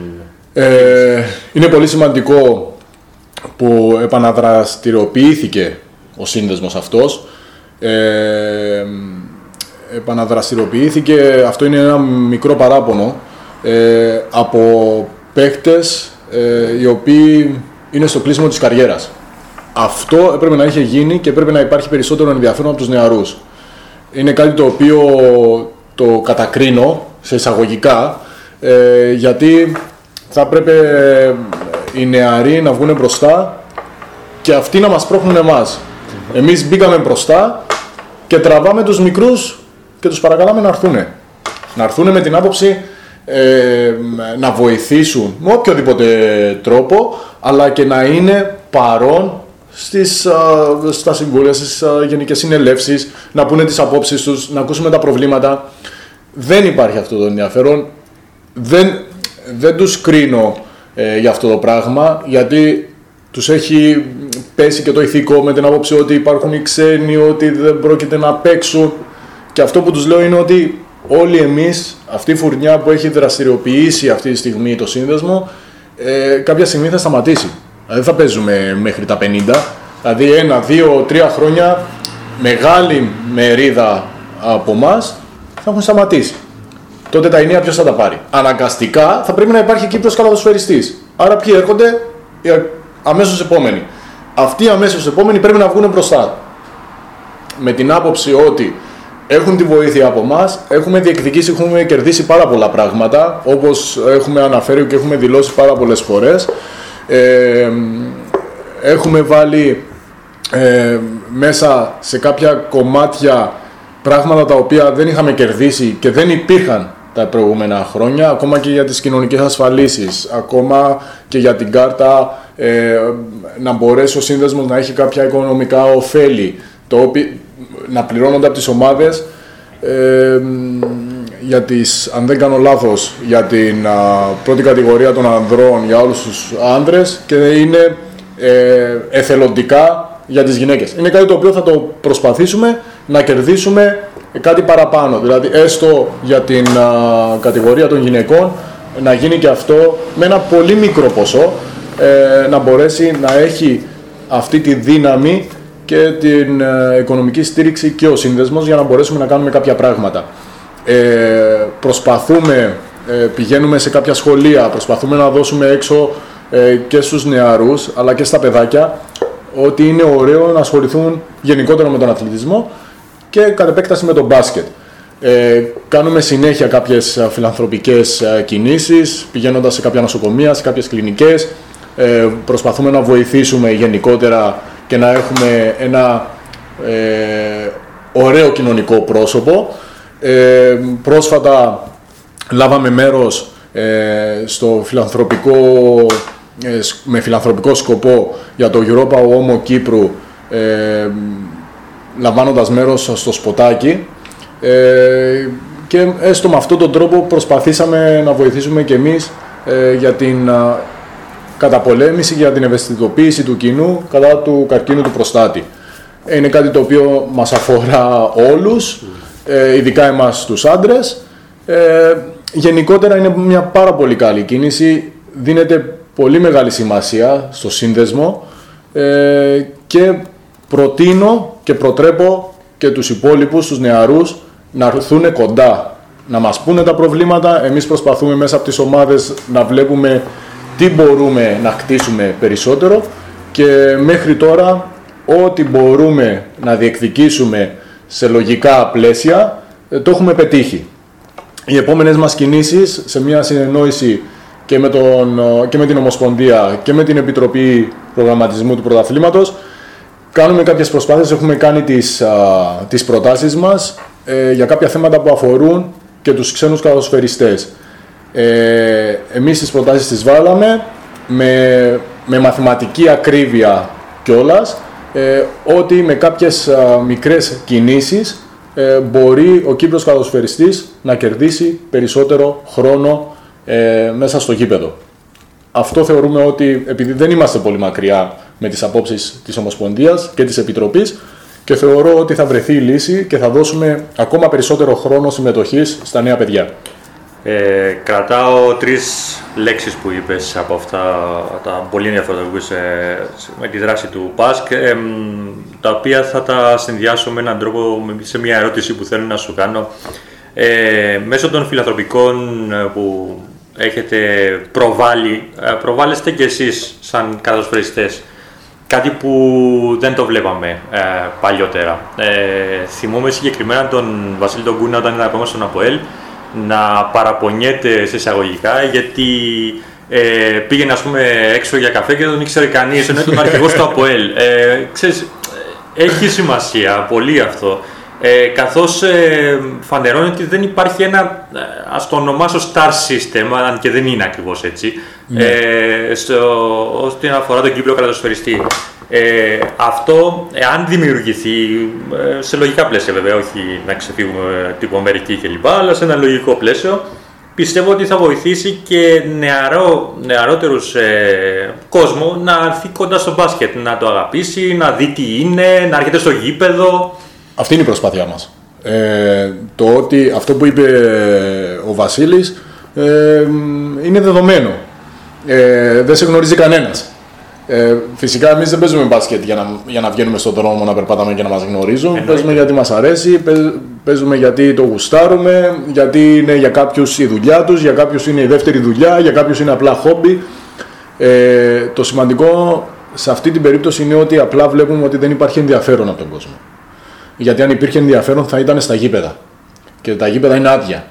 S3: Είναι πολύ σημαντικό που επαναδραστηριοποιήθηκε ο σύνδεσμος αυτός. Ε, επαναδραστηριοποιήθηκε, αυτό είναι ένα μικρό παράπονο, ε, από παίχτες ε, οι οποίοι είναι στο κλείσιμο της καριέρας. Αυτό έπρεπε να είχε γίνει και έπρεπε να υπάρχει περισσότερο ενδιαφέρον από τους νεαρούς. Είναι κάτι το οποίο το κατακρίνω σε εισαγωγικά, ε, γιατί θα έπρεπε οι νεαροί να βγουν μπροστά και αυτοί να μας πρόχνουν εμάς. Εμείς μπήκαμε μπροστά και τραβάμε τους μικρούς και τους παρακαλάμε να έρθουν. Να έρθουν με την άποψη ε, να βοηθήσουν με οποιοδήποτε τρόπο, αλλά και να είναι παρόν στις, στα συμβούλια, στις α, γενικές συνελεύσεις, να πούνε τις απόψεις τους, να ακούσουμε τα προβλήματα. Δεν υπάρχει αυτό το ενδιαφέρον. Δεν, δεν τους κρίνω ε, για αυτό το πράγμα, γιατί τους έχει πέσει και το ηθικό με την άποψη ότι υπάρχουν οι ξένοι, ότι δεν πρόκειται να παίξουν. Και αυτό που τους λέω είναι ότι όλοι εμείς, αυτή η φουρνιά που έχει δραστηριοποιήσει αυτή τη στιγμή το σύνδεσμο, ε, κάποια στιγμή θα σταματήσει. Δεν θα παίζουμε μέχρι τα 50. Δηλαδή ένα, δύο, τρία χρόνια μεγάλη μερίδα από εμά θα έχουν σταματήσει. Τότε τα ενία ποιος θα τα πάρει; Αναγκαστικά θα πρέπει να υπάρχει Κύπρος καλαδοσφαιριστής. Άρα ποιοι έρχονται, οι αμέσως επόμενοι. Αυτοί οι αμέσως επόμενοι πρέπει να βγουν μπροστά. Με την άποψη ότι έχουν τη βοήθεια από εμάς, έχουμε διεκδικήσει, έχουμε κερδίσει πάρα πολλά πράγματα, όπως έχουμε αναφέρει και έχουμε δηλώσει πάρα πολλές φορές. Ε, έχουμε βάλει ε, μέσα σε κάποια κομμάτια πράγματα τα οποία δεν είχαμε κερδίσει και δεν υπήρχαν τα προηγούμενα χρόνια, ακόμα και για τις κοινωνικές ασφαλίσεις, ακόμα και για την κάρτα ε, να μπορέσει ο σύνδεσμος να έχει κάποια οικονομικά ωφέλη, το οποίο, να πληρώνονται από τις ομάδες ε, για τις, αν δεν κάνω λάθος, για την α, πρώτη κατηγορία των ανδρών για όλους τους άνδρες και είναι ε, εθελοντικά για τις γυναίκες. Είναι κάτι το οποίο θα το προσπαθήσουμε να κερδίσουμε κάτι παραπάνω. Δηλαδή, έστω για την α, κατηγορία των γυναικών, να γίνει και αυτό με ένα πολύ μικρό ποσό, ε, να μπορέσει να έχει αυτή τη δύναμη και την ε, οικονομική στήριξη και ο σύνδεσμος για να μπορέσουμε να κάνουμε κάποια πράγματα. Ε, προσπαθούμε, ε, πηγαίνουμε σε κάποια σχολεία, προσπαθούμε να δώσουμε έξω ε, και στους νεαρούς αλλά και στα παιδάκια ότι είναι ωραίο να ασχοληθούν γενικότερα με τον αθλητισμό και κατ' επέκταση με τον μπάσκετ. Ε, κάνουμε συνέχεια κάποιες φιλανθρωπικές κινήσεις, πηγαίνοντας σε κάποια νοσοκομεία, σε κάποιες κλινικές. Ε, προσπαθούμε να βοηθήσουμε γενικότερα και να έχουμε ένα ε, ωραίο κοινωνικό πρόσωπο. Ε, πρόσφατα λάβαμε μέρος ε, στο φιλανθρωπικό, ε, με φιλανθρωπικό σκοπό για το Europa Homo Κύπρου ε, λαμβάνοντας μέρος στο σποτάκι ε, και έστω με αυτόν τον τρόπο προσπαθήσαμε να βοηθήσουμε και εμείς για την καταπολέμηση για την ευαισθητοποίηση του κοινού κατά του καρκίνου του προστάτη. Είναι κάτι το οποίο μας αφορά όλους, ε, ειδικά εμάς τους άντρες. Ε, γενικότερα είναι μια πάρα πολύ καλή κίνηση, δίνεται πολύ μεγάλη σημασία στο σύνδεσμο ε, και προτείνω και προτρέπω και τους υπόλοιπους, τους νεαρούς, να έρθουν κοντά, να μας πούνε τα προβλήματα. Εμείς προσπαθούμε μέσα από τις ομάδες να βλέπουμε τι μπορούμε να χτίσουμε περισσότερο και μέχρι τώρα ό,τι μπορούμε να διεκδικήσουμε σε λογικά πλαίσια ε, το έχουμε πετύχει. Οι επόμενες μας κινήσεις σε μια συνεννόηση και με, τον, ε, και με την Ομοσπονδία και με την Επιτροπή Προγραμματισμού του Πρωταθλήματος κάνουμε κάποιες προσπάθειες, έχουμε κάνει τις, α, τις προτάσεις μας ε, για κάποια θέματα που αφορούν και τους ξένους καλοσφαιριστές. Ε, εμείς τις προτάσεις τις βάλαμε με, με μαθηματική ακρίβεια κιόλας ε, ότι με κάποιες α, μικρές κινήσεις ε, μπορεί ο Κύπρος καλοσφαιριστής να κερδίσει περισσότερο χρόνο ε, μέσα στο γήπεδο. Αυτό θεωρούμε ότι επειδή δεν είμαστε πολύ μακριά με τις απόψεις της Ομοσπονδίας και της Επιτροπής, και θεωρώ ότι θα βρεθεί η λύση και θα δώσουμε ακόμα περισσότερο χρόνο συμμετοχής στα νέα παιδιά.
S2: Ε, κρατάω τρεις λέξεις που είπες από αυτά τα πολύ ενδιαφέροντα που είπες ε, με τη δράση του ΠΑΣΚ, ε, τα οποία θα τα συνδυάσω με έναν τρόπο σε μια ερώτηση που θέλω να σου κάνω. Ε, μέσω των φιλανθρωπικών ε, που έχετε προβάλλει, ε, προβάλλεστε κι εσείς σαν κατασφαιριστές κάτι που δεν το βλέπαμε ε, παλιότερα. Ε, θυμούμαι συγκεκριμένα τον Βασίλη τον Κούνα όταν ήταν ακόμα στον ΑΠΟΕΛ να παραπονιέται σε εισαγωγικά γιατί ε, πήγαινε ας πούμε έξω για καφέ και δεν τον ήξερε κανείς, ενώ ήταν αρχηγός του ΑΠΟΕΛ. Ε, ξέρεις, έχει σημασία πολύ αυτό. Ε, καθώς ε, φανερώνει ότι δεν υπάρχει ένα, ε, ας το ονομάσω star system, αν και δεν είναι ακριβώς έτσι,
S3: Ναι.
S2: ε, στο, όσον αφορά τον Κύπριο κρατοσφαιριστή. Ε, αυτό, εάν δημιουργηθεί, ε, σε λογικά πλαίσια βέβαια, όχι να ξεφύγουμε τύπου Αμερική κλπ, αλλά σε ένα λογικό πλαίσιο, πιστεύω ότι θα βοηθήσει και νεαρό, νεαρότερους ε, κόσμο να έρθει κοντά στο μπάσκετ, να το αγαπήσει, να δει τι είναι, να έρχεται στο γήπεδο.
S3: Αυτή είναι η προσπάθειά μας. Ε, το ότι αυτό που είπε ο Βασίλης ε, είναι δεδομένο. Ε, δεν σε γνωρίζει κανένας. Ε, φυσικά εμείς δεν παίζουμε μπάσκετ για να, για να βγαίνουμε στον δρόμο να περπατάμε και να μας γνωρίζουν.
S2: Εννοείται.
S3: Παίζουμε γιατί μας αρέσει, παίζ- παίζουμε γιατί το γουστάρουμε, γιατί είναι για κάποιους η δουλειά τους, για κάποιους είναι η δεύτερη δουλειά, για κάποιους είναι απλά χόμπι. Ε, το σημαντικό σε αυτή την περίπτωση είναι ότι απλά βλέπουμε ότι δεν υπάρχει ενδιαφέρον από τον κόσμο. Γιατί αν υπήρχε ενδιαφέρον θα ήταν στα γήπεδα. Και τα γήπεδα είναι άδεια.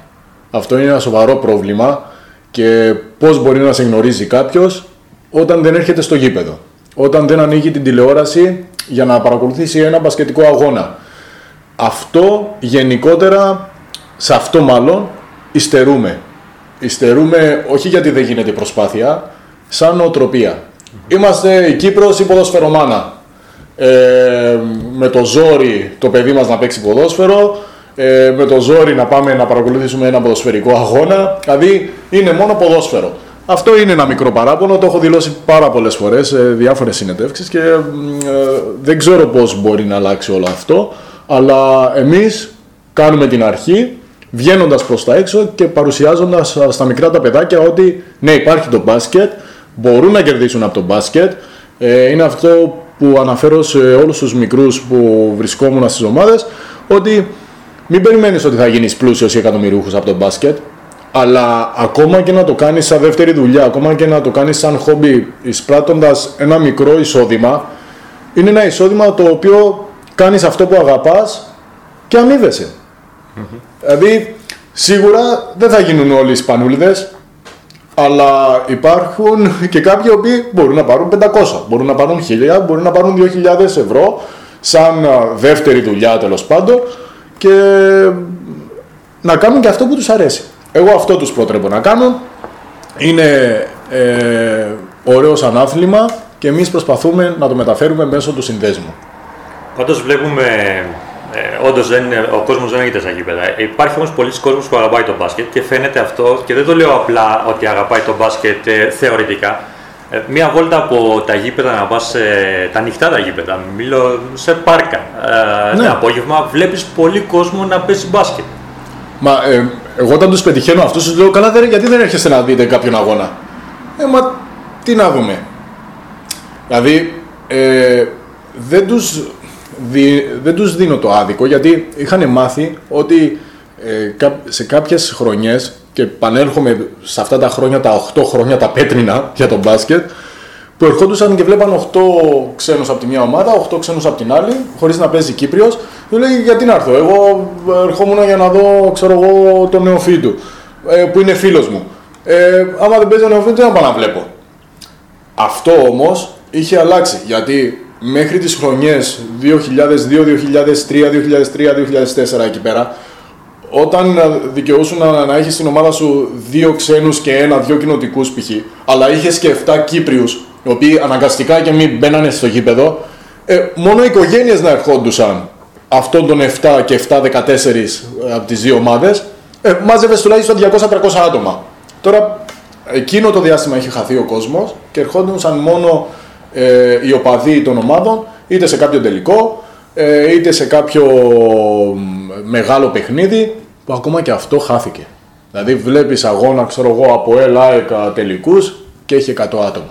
S3: Αυτό είναι ένα σοβαρό πρόβλημα και πώς μπορεί να σε γνωρίζει κάποιος όταν δεν έρχεται στο γήπεδο. Όταν δεν ανοίγει την τηλεόραση για να παρακολουθήσει ένα μπασκετικό αγώνα. Αυτό γενικότερα, σε αυτό μάλλον, υστερούμε. Υστερούμε όχι γιατί δεν γίνεται προσπάθεια, σαν νοοτροπία. Είμαστε η Κύπρος η ποδοσφαιρομάνα. Ε, με το ζόρι το παιδί μας να παίξει ποδόσφαιρο, ε, με το ζόρι να πάμε να παρακολουθήσουμε ένα ποδοσφαιρικό αγώνα, δηλαδή είναι μόνο ποδόσφαιρο. Αυτό είναι ένα μικρό παράπονο, το έχω δηλώσει πάρα πολλές φορές σε διάφορες συνεντεύξεις και μ, ε, δεν ξέρω πώς μπορεί να αλλάξει όλο αυτό, αλλά εμείς κάνουμε την αρχή βγαίνοντας προς τα έξω και παρουσιάζοντας α, στα μικρά τα παιδάκια ότι ναι υπάρχει το μπάσκετ, μπορούν να κερδίσουν από το μπάσκετ, ε, είναι αυτό που αναφέρω σε όλους τους μικρούς που βρισκόμουν στις ομάδες, ότι μην περιμένεις ότι θα γίνεις πλούσιος ή εκατομμυριούχος από το μπάσκετ, αλλά ακόμα και να το κάνεις σαν δεύτερη δουλειά, ακόμα και να το κάνεις σαν χόμπι εισπράττοντας ένα μικρό εισόδημα, είναι ένα εισόδημα το οποίο κάνεις αυτό που αγαπάς και αμείβεσαι. Δηλαδή, σίγουρα δεν θα γίνουν όλοι οι σπανούλιδες, αλλά υπάρχουν και κάποιοι οποίοι μπορούν να πάρουν 500, μπορούν να πάρουν 1000, μπορούν να πάρουν 2.000 ευρώ σαν α, δεύτερη δουλειά τέλος πάντων και να κάνουν και αυτό που τους αρέσει. Εγώ αυτό τους προτρέπω να κάνουν. Είναι ε, ωραίο σαν άθλημα και εμείς προσπαθούμε να το μεταφέρουμε μέσω του συνδέσμου.
S2: Πάντως βλέπουμε, ε, όντως ο κόσμος δεν έχετε στα γήπεδα. Υπάρχει όμως πολλοί κόσμος που αγαπάει το μπάσκετ και φαίνεται αυτό, και δεν το λέω απλά ότι αγαπάει το μπάσκετ ε, θεωρητικά. Ε, μία βόλτα από τα γήπεδα να πας τα ανοιχτά τα γήπεδα, μιλώ σε πάρκα. Ε,
S3: Ναι.
S2: Ένα απόγευμα βλέπεις πολύ κόσμο να παίζει μπάσκετ.
S3: Μα ε, εγώ όταν τους πετυχαίνω αυτούς τους λέω καλά δεν, γιατί δεν έρχεστε να δείτε κάποιον αγώνα; Ε, μα τι να δούμε. Δηλαδή ε, δεν, τους, δι- δεν τους δίνω το άδικο γιατί είχαν μάθει ότι ε, κά- σε κάποιες χρονιές και πανέρχομαι σε αυτά τα χρόνια, τα 8 χρόνια τα πέτρινα για τον μπάσκετ που ερχόντουσαν και βλέπαν 8 ξένους από τη μια ομάδα, 8 ξένους από την άλλη, χωρίς να παίζει Κύπριος. Του λέει γιατί να έρθω, εγώ ερχόμουν για να δω, ξέρω εγώ, τον νεοφύτου, ε, που είναι φίλος μου. Ε, άμα δεν παίζει ο νεοφύτου, δεν θα πάω να βλέπω. Αυτό όμως είχε αλλάξει, γιατί μέχρι τις χρονιές 2002, 2003, 2003, 2004 εκεί πέρα, όταν ε, δικαιούσουν να, να έχεις στην ομάδα σου δύο ξένους και ένα, δύο κοινοτικούς π.χ. αλλά είχες και 7 Κύπριους, οι οποίοι αναγκαστικά και μην μπαίνανε στο γήπεδο, ε, μόνο οι οικογένειες να ερχόντουσαν αυτών των 7 και 7-14 από τις δύο ομάδες, ε, μάζευες τουλάχιστον 200-300 άτομα. Τώρα, εκείνο το διάστημα είχε χαθεί ο κόσμος και ερχόντουσαν μόνο ε, οι οπαδοί των ομάδων, είτε σε κάποιο τελικό, ε, είτε σε κάποιο μεγάλο παιχνίδι που ακόμα και αυτό χάθηκε. Δηλαδή βλέπεις αγώνα, ξέρω εγώ, από ΕΛΑΕΚΑ τελικούς και έχει 100 άτομα.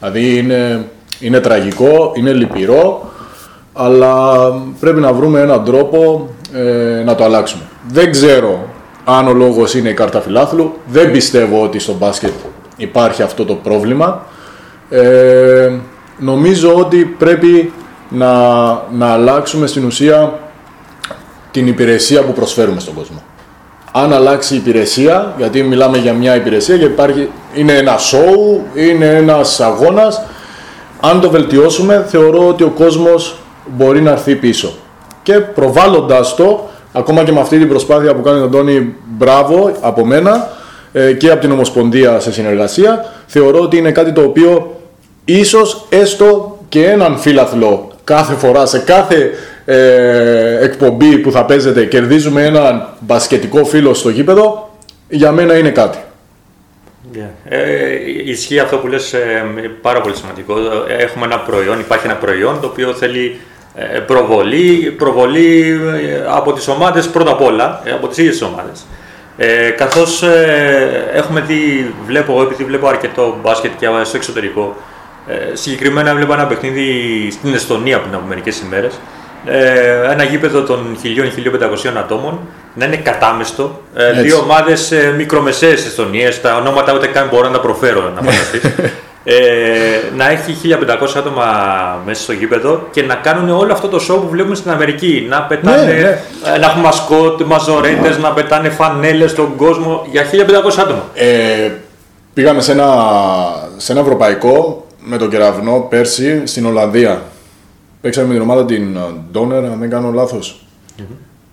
S3: Δηλαδή είναι, είναι τραγικό, είναι λυπηρό, αλλά πρέπει να βρούμε έναν τρόπο ε, να το αλλάξουμε. Δεν ξέρω αν ο λόγος είναι η κάρτα φιλάθλου, δεν πιστεύω ότι στο μπάσκετ υπάρχει αυτό το πρόβλημα. Ε, νομίζω ότι πρέπει να, να αλλάξουμε στην ουσία την υπηρεσία που προσφέρουμε στον κόσμο. Αν αλλάξει η υπηρεσία, γιατί μιλάμε για μια υπηρεσία και υπάρχει, είναι ένα show, είναι ένας αγώνας, αν το βελτιώσουμε θεωρώ ότι ο κόσμος μπορεί να έρθει πίσω. Και προβάλλοντας το, ακόμα και με αυτή την προσπάθεια που κάνει ο Αντώνη, μπράβο από μένα ε, και από την Ομοσπονδία σε συνεργασία, θεωρώ ότι είναι κάτι το οποίο ίσως έστω και έναν φίλαθλο κάθε φορά, σε κάθε ε, εκπομπή που θα παίζετε, κερδίζουμε έναν μπασκετικό φίλο στο γήπεδο, για μένα είναι κάτι.
S2: Yeah. Ε, ισχύει αυτό που λες ε, πάρα πολύ σημαντικό. Έχουμε ένα προϊόν, υπάρχει ένα προϊόν το οποίο θέλει ε, προβολή, προβολή ε, από τις ομάδες πρώτα απ' όλα, από τις ίδιες τις ομάδες. Ε, καθώς έχουμε δει, βλέπω εγώ επειδή βλέπω αρκετό μπάσκετ και στο εξωτερικό, ε, συγκεκριμένα βλέπω ένα παιχνίδι στην Εστονία πριν από μερικές ημέρες, ε, ένα γήπεδο των 1.000-1.500 ατόμων να είναι κατάμεστο. Ε, δύο ομάδες ε, μικρομεσαίες Εστονίες, τα ονόματα ούτε καν μπορώ να τα προφέρω να φανταστεί. ε, να έχει 1500 άτομα μέσα στο γήπεδο και να κάνουν όλο αυτό το show που βλέπουμε στην Αμερική. Να πετάνε,
S3: Ναι, ναι.
S2: ε, να έχουν μασκότ, μαζορέτες, να πετάνε φανέλες στον κόσμο για 1500 άτομα.
S3: Ε, πήγαμε σε ένα, σε ένα ευρωπαϊκό με τον κεραυνό πέρσι στην Ολλανδία. Παίξαμε με την ομάδα την ε, Donner, αν δεν κάνω λάθος.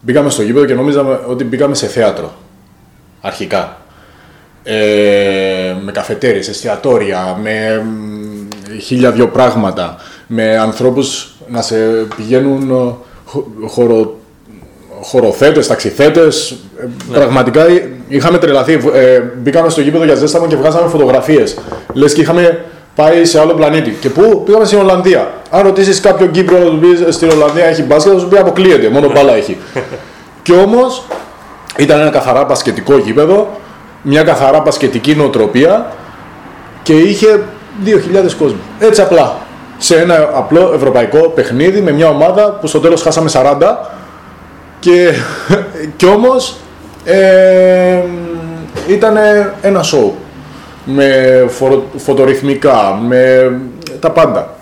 S3: Μπήκαμε στο γήπεδο και νόμιζαμε ότι μπήκαμε σε θέατρο. Αρχικά. Ε, με καφετέρειες, εστιατόρια, με μ, χίλια δυο πράγματα, με ανθρώπους να σε πηγαίνουν ε, χο- χωρο, χωροθέτες, ταξιθέτες. Ε, Πραγματικά εί- είχαμε τρελαθεί. Ε, μπήκαμε στο γήπεδο για ζέσταμο και βγάζαμε φωτογραφίες. Λες και είχαμε πάει σε άλλο πλανήτη. Και πού; Πήγαμε στην Ολλανδία. Αν ρωτήσεις κάποιον Κύπρο να του πεις στην Ολλανδία έχει μπάσκετ, θα σου πει αποκλείεται, μόνο μπάλα έχει. και όμως ήταν ένα καθαρά μπασκετικό γήπεδο, μια καθαρά μπασκετική νοοτροπία και είχε 2.000 κόσμο. Έτσι απλά. Σε ένα απλό ευρωπαϊκό παιχνίδι με μια ομάδα που στο τέλος χάσαμε 40 και, και όμως ε, ήταν ένα show με φωρο- φωτορυθμικά, με τα πάντα.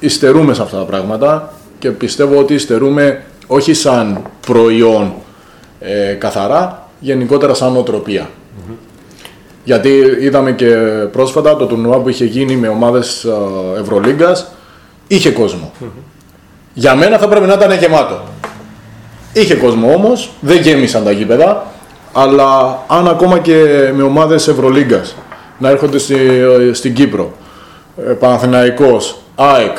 S3: Ιστερούμε σε αυτά τα πράγματα και πιστεύω ότι ιστερούμε όχι σαν προϊόν ε, καθαρά, γενικότερα σαν νοοτροπία. Γιατί είδαμε και πρόσφατα το τουρνουά που είχε γίνει με ομάδες ε, Ευρωλίγκας, είχε κόσμο. Για μένα θα πρέπει να ήταν γεμάτο. Είχε κόσμο όμως, δεν γέμισαν τα γήπεδα, αλλά αν ακόμα και με ομάδες Ευρωλίγκας να έρχονται στη, στην Κύπρο, ε, Παναθηναϊκός, ΑΕΚ,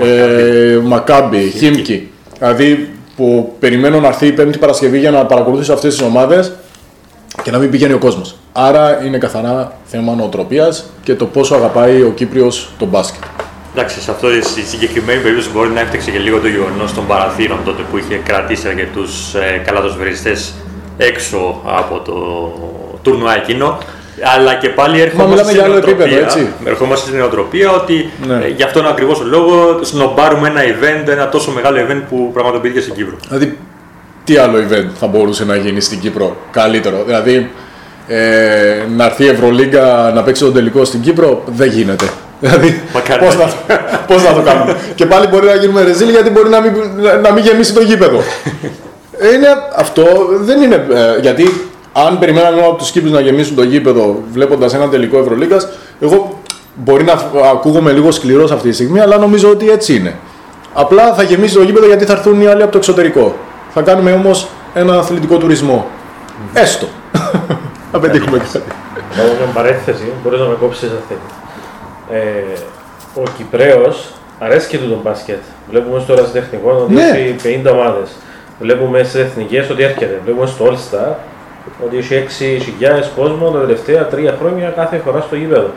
S3: ε, Μακάμπι, Χίμκι, δηλαδή που περιμένω να έρθει η Πέμπτη Παρασκευή για να παρακολουθήσω αυτές τις ομάδες και να μην πηγαίνει ο κόσμος. Άρα είναι καθαρά θέμα νοοτροπίας και το πόσο αγαπάει ο Κύπριος τον μπάσκετ.
S2: Εντάξει, σε αυτό στη συγκεκριμένη περίπτωση μπορεί να έφτιαξε και λίγο το γεγονός των παραθύρων τότε που είχε κρατήσει αρκετούς ε, καλατοσβεριστέ έξω από το τουρνουά εκείνο. Αλλά και πάλι ερχόμαστε
S3: μιλάμε
S2: στην
S3: για άλλο
S2: νοοτροπία-
S3: επίπεδο, έτσι.
S2: Ερχόμαστε στην νοοτροπία ότι
S3: Ναι.
S2: ε, γι' αυτόν ακριβώς τον λόγο σνομπάρουμε ένα event, ένα τόσο μεγάλο event που πραγματοποιήθηκε στην Κύπρο.
S3: Δηλαδή, τι άλλο event θα μπορούσε να γίνει στην Κύπρο καλύτερο; Δηλαδή, ε, να έρθει η Ευρωλίγκα να παίξει τον τελικό στην Κύπρο, δεν γίνεται. Δηλαδή,
S2: Μακάρι.
S3: πώς να, πώς να το κάνουμε; και πάλι μπορεί να γίνουμε ρεζίλ γιατί μπορεί να μην, να μην γεμίσει το γήπεδο. είναι, αυτό δεν είναι. ε, γιατί αν περιμέναμε από τους Κύπρους να γεμίσουν το γήπεδο βλέποντας ένα τελικό Ευρωλίγκας, εγώ μπορεί να ακούγομαι λίγο σκληρός αυτή τη στιγμή, αλλά νομίζω ότι έτσι είναι. Απλά θα γεμίσει το γήπεδο γιατί θα έρθουν οι άλλοι από το εξωτερικό. Θα κάνουμε όμως ένα αθλητικό τουρισμό. Έστω. Θα πετύχουμε κάτι.
S4: Κάνω μια παρένθεση, μπορείς να με κόψεις αυτή. Ε, ο Κυπρέος αρέσκει του τον μπάσκετ. Βλέπουμε στο ερασιτεχνικό ότι
S3: Ναι.
S4: έχει 50 ομάδες. Βλέπουμε στις εθνικές ότι έρχεται. Βλέπουμε στο All Star ότι έχει 6.000 κόσμο τα τελευταία τρία χρόνια κάθε φορά στο γήπεδο.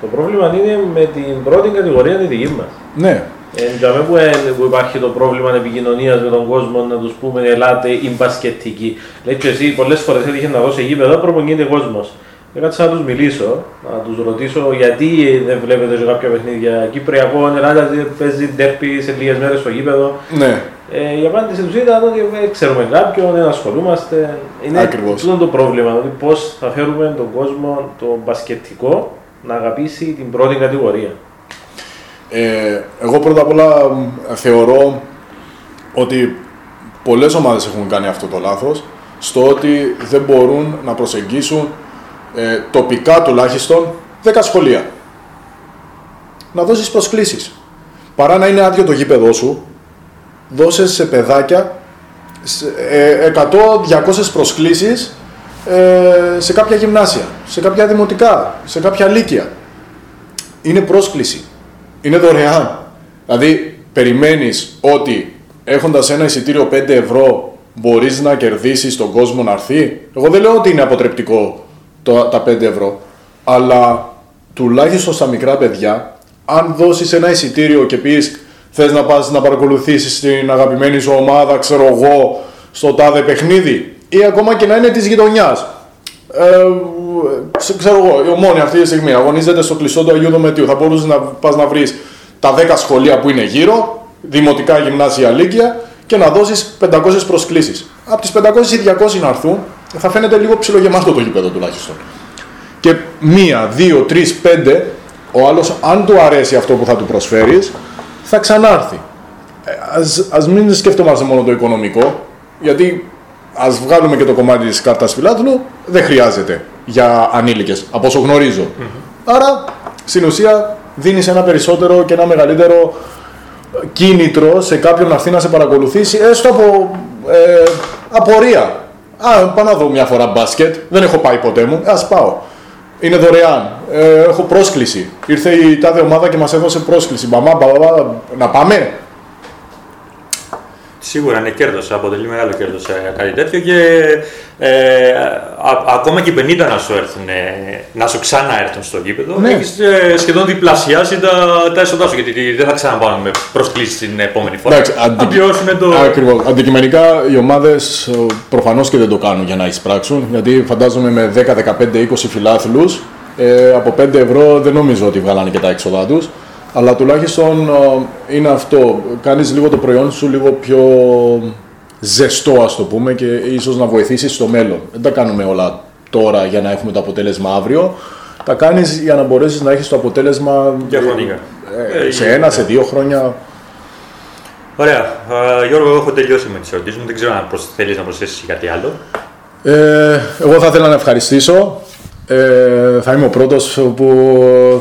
S4: Το πρόβλημα είναι με την πρώτη κατηγορία τη δική μας.
S3: Ναι.
S4: Ε, για μένα που, ε, που υπάρχει το πρόβλημα επικοινωνίας με τον κόσμο να τους πούμε ελάτε ή μπασκετική. Λέει και εσύ πολλές φορές έτυχε να δω σε γήπεδο προπονείται κόσμος. Έκατσα να τους μιλήσω, να τους ρωτήσω γιατί δεν βλέπετε σε κάποια παιχνίδια Κυπριακό, Ελλάδας παίζει ντέρπι σε λίγες μέρες στο γήπεδο.
S3: Ναι,
S4: Ε, η απάντηση του ήταν ότι δεν ξέρουμε κάποιον, δεν ασχολούμαστε. Είναι
S3: Ακριβώς.
S4: αυτό το πρόβλημα, ότι πώς θα φέρουμε τον κόσμο, το μπασκετικό, να αγαπήσει την πρώτη κατηγορία.
S3: Ε, εγώ πρώτα απ' όλα μ, θεωρώ ότι πολλές ομάδες έχουν κάνει αυτό το λάθος στο ότι δεν μπορούν να προσεγγίσουν ε, τοπικά τουλάχιστον 10 σχολεία. Να δώσεις προσκλήσεις. Παρά να είναι άδειο το γήπεδό σου, δώσε σε παιδάκια σε, ε, 100-200 προσκλήσεις ε, σε κάποια γυμνάσια, σε κάποια δημοτικά, σε κάποια λύκεια. Είναι πρόσκληση. Είναι δωρεάν. Δηλαδή, περιμένεις ότι έχοντας ένα εισιτήριο 5 ευρώ μπορείς να κερδίσεις τον κόσμο να έρθει; Εγώ δεν λέω ότι είναι αποτρεπτικό το, τα 5 ευρώ. Αλλά τουλάχιστον στα μικρά παιδιά, αν δώσεις ένα εισιτήριο και πεις θες να πας να παρακολουθήσεις την αγαπημένη σου ομάδα, ξέρω εγώ, στο τάδε παιχνίδι ή ακόμα και να είναι της γειτονιάς. Ε, σε- ξέρω εγώ, η ομόνη αυτή τη στιγμή αγωνίζεται στο κλειστό του Αγίου Δομετίου. Θα μπορούσες να πας να βρεις τα 10 σχολεία που είναι γύρω, δημοτικά, γυμνάσια, λύκεια και να δώσεις 500 προσκλήσεις. Από τις 500 ή 200 να έρθουν, θα φαίνεται λίγο ψιλογεμάτο το γήπεδο τουλάχιστον. Και μία, δύο, τρεις, πέντε, ο άλλος, αν του αρέσει αυτό που θα του προσφέρεις, θα ξανάρθει. Ε, ας, ας μην σκεφτόμαστε μόνο το οικονομικό, γιατί ας βγάλουμε και το κομμάτι της κάρτας φιλάθλου, δεν χρειάζεται για ανήλικες, από όσο γνωρίζω. Άρα, στην ουσία, δίνεις ένα περισσότερο και ένα μεγαλύτερο κίνητρο σε κάποιον να έρθει να σε παρακολουθήσει, έστω από ε, απορία. Α, πάω να δω μια φορά μπάσκετ, δεν έχω πάει ποτέ μου, ας πάω. Είναι δωρεάν. Ε, έχω πρόσκληση. Ήρθε η τάδε ομάδα και μας έδωσε πρόσκληση. Μαμά, μπαμπά, να πάμε;
S2: Σίγουρα είναι κέρδος, αποτελεί μεγάλο κέρδος κάτι τέτοιο και ε, α- ακόμα και οι 50 να σου έρθουν, ε, να σου ξαναέρθουν στο γήπεδο,
S3: Ναι.
S2: έχεις ε, σχεδόν διπλασιάσει τα, τα έσοδά σου γιατί δεν θα ξαναπάνε με προσκλήσεις την επόμενη φορά.
S3: Εντάξει,
S2: θα
S3: αντι-
S2: πληρώσουν το.
S3: Ακριβώς. Αντικειμενικά οι ομάδες ε, προφανώς και δεν το κάνουν για να εισπράξουν, γιατί φαντάζομαι με 10, 15, 20 φιλάθλους ε, από 5 ευρώ δεν νομίζω ότι βγάλανε και τα έξοδά τους. Αλλά τουλάχιστον ε, είναι αυτό. Κάνεις λίγο το προϊόν σου λίγο πιο ζεστό ας το πούμε και ίσως να βοηθήσεις στο μέλλον. Δεν τα κάνουμε όλα τώρα για να έχουμε το αποτέλεσμα αύριο. Τα κάνεις για να μπορέσεις να έχεις το αποτέλεσμα
S2: Για χρονικά.
S3: ε,
S2: Ε,
S3: σε
S2: ε,
S3: ένα,
S2: ναι.
S3: σε δύο χρόνια.
S2: Ωραία. Α, Γιώργο, εγώ έχω τελειώσει με τις ερωτήσεις μου. Δεν ξέρω αν θέλει να προσθέσεις κάτι άλλο.
S3: Ε, εγώ θα ήθελα να ευχαριστήσω. Ε, θα είμαι ο πρώτος που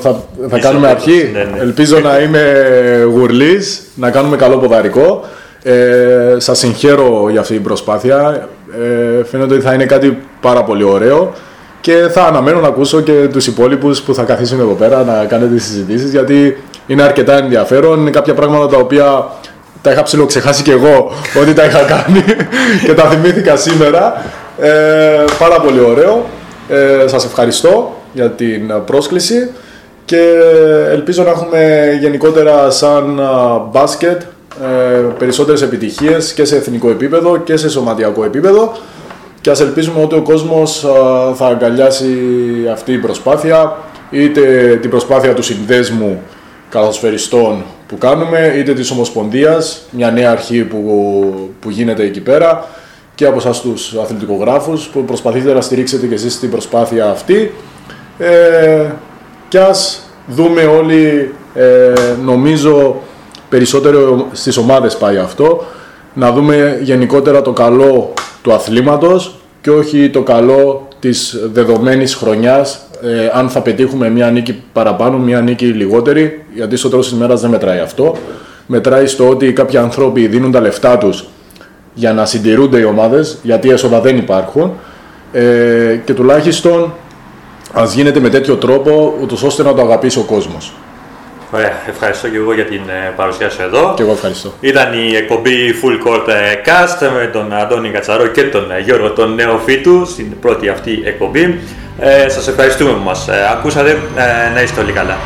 S3: θα, θα
S2: Είσαι
S3: κάνουμε
S2: ο πρώτος,
S3: αρχή.
S2: ναι, ναι.
S3: Ελπίζω να είμαι γουρλής, να κάνουμε καλό ποδαρικό. Ε, σας συγχαίρω για αυτή την προσπάθεια. Ε, φαίνεται ότι θα είναι κάτι πάρα πολύ ωραίο και θα αναμένω να ακούσω και τους υπόλοιπους που θα καθίσουν εδώ πέρα να κάνετε τις συζητήσεις γιατί είναι αρκετά ενδιαφέρον. Είναι κάποια πράγματα τα οποία τα είχα ψιλοξεχάσει και εγώ ότι τα είχα κάνει και τα θυμήθηκα σήμερα. Ε, πάρα πολύ ωραίο. Ε, σας ευχαριστώ για την ε, πρόσκληση και ελπίζω να έχουμε γενικότερα σαν α, μπάσκετ ε, περισσότερες επιτυχίες και σε εθνικό επίπεδο και σε σωματιακό επίπεδο και ας ελπίζουμε ότι ο κόσμος α, θα αγκαλιάσει αυτή η προσπάθεια είτε την προσπάθεια του συνδέσμου καλαθοσφαιριστών που κάνουμε είτε της Ομοσπονδίας, μια νέα αρχή που, που γίνεται εκεί πέρα και από εσάς τους αθλητικογράφους που προσπαθείτε να στηρίξετε και εσείς την προσπάθεια αυτή ε, και ας δούμε όλοι, ε, νομίζω περισσότερο στις ομάδες πάει αυτό, να δούμε γενικότερα το καλό του αθλήματος και όχι το καλό της δεδομένης χρονιάς, ε, αν θα πετύχουμε μια νίκη παραπάνω, μια νίκη λιγότερη, γιατί στο τέλος της ημέρας δεν μετράει αυτό. Μετράει στο ότι κάποιοι άνθρωποι δίνουν τα λεφτά τους για να συντηρούνται οι ομάδες, γιατί έσοδα δεν υπάρχουν ε, και τουλάχιστον ας γίνεται με τέτοιο τρόπο, ούτως ώστε να το αγαπήσει ο κόσμος.
S2: Ωραία. Ευχαριστώ και εγώ για την ε, παρουσία σου εδώ.
S3: Και εγώ ευχαριστώ.
S2: Ήταν η εκπομπή Full Court ε, Cast με τον Αντώνη Κατσαρό και τον ε, Γιώργο τον Νεοφίτου στην πρώτη αυτή εκπομπή. Ε, σας ευχαριστούμε που μας ε, ακούσατε. Ε, να είστε όλοι καλά.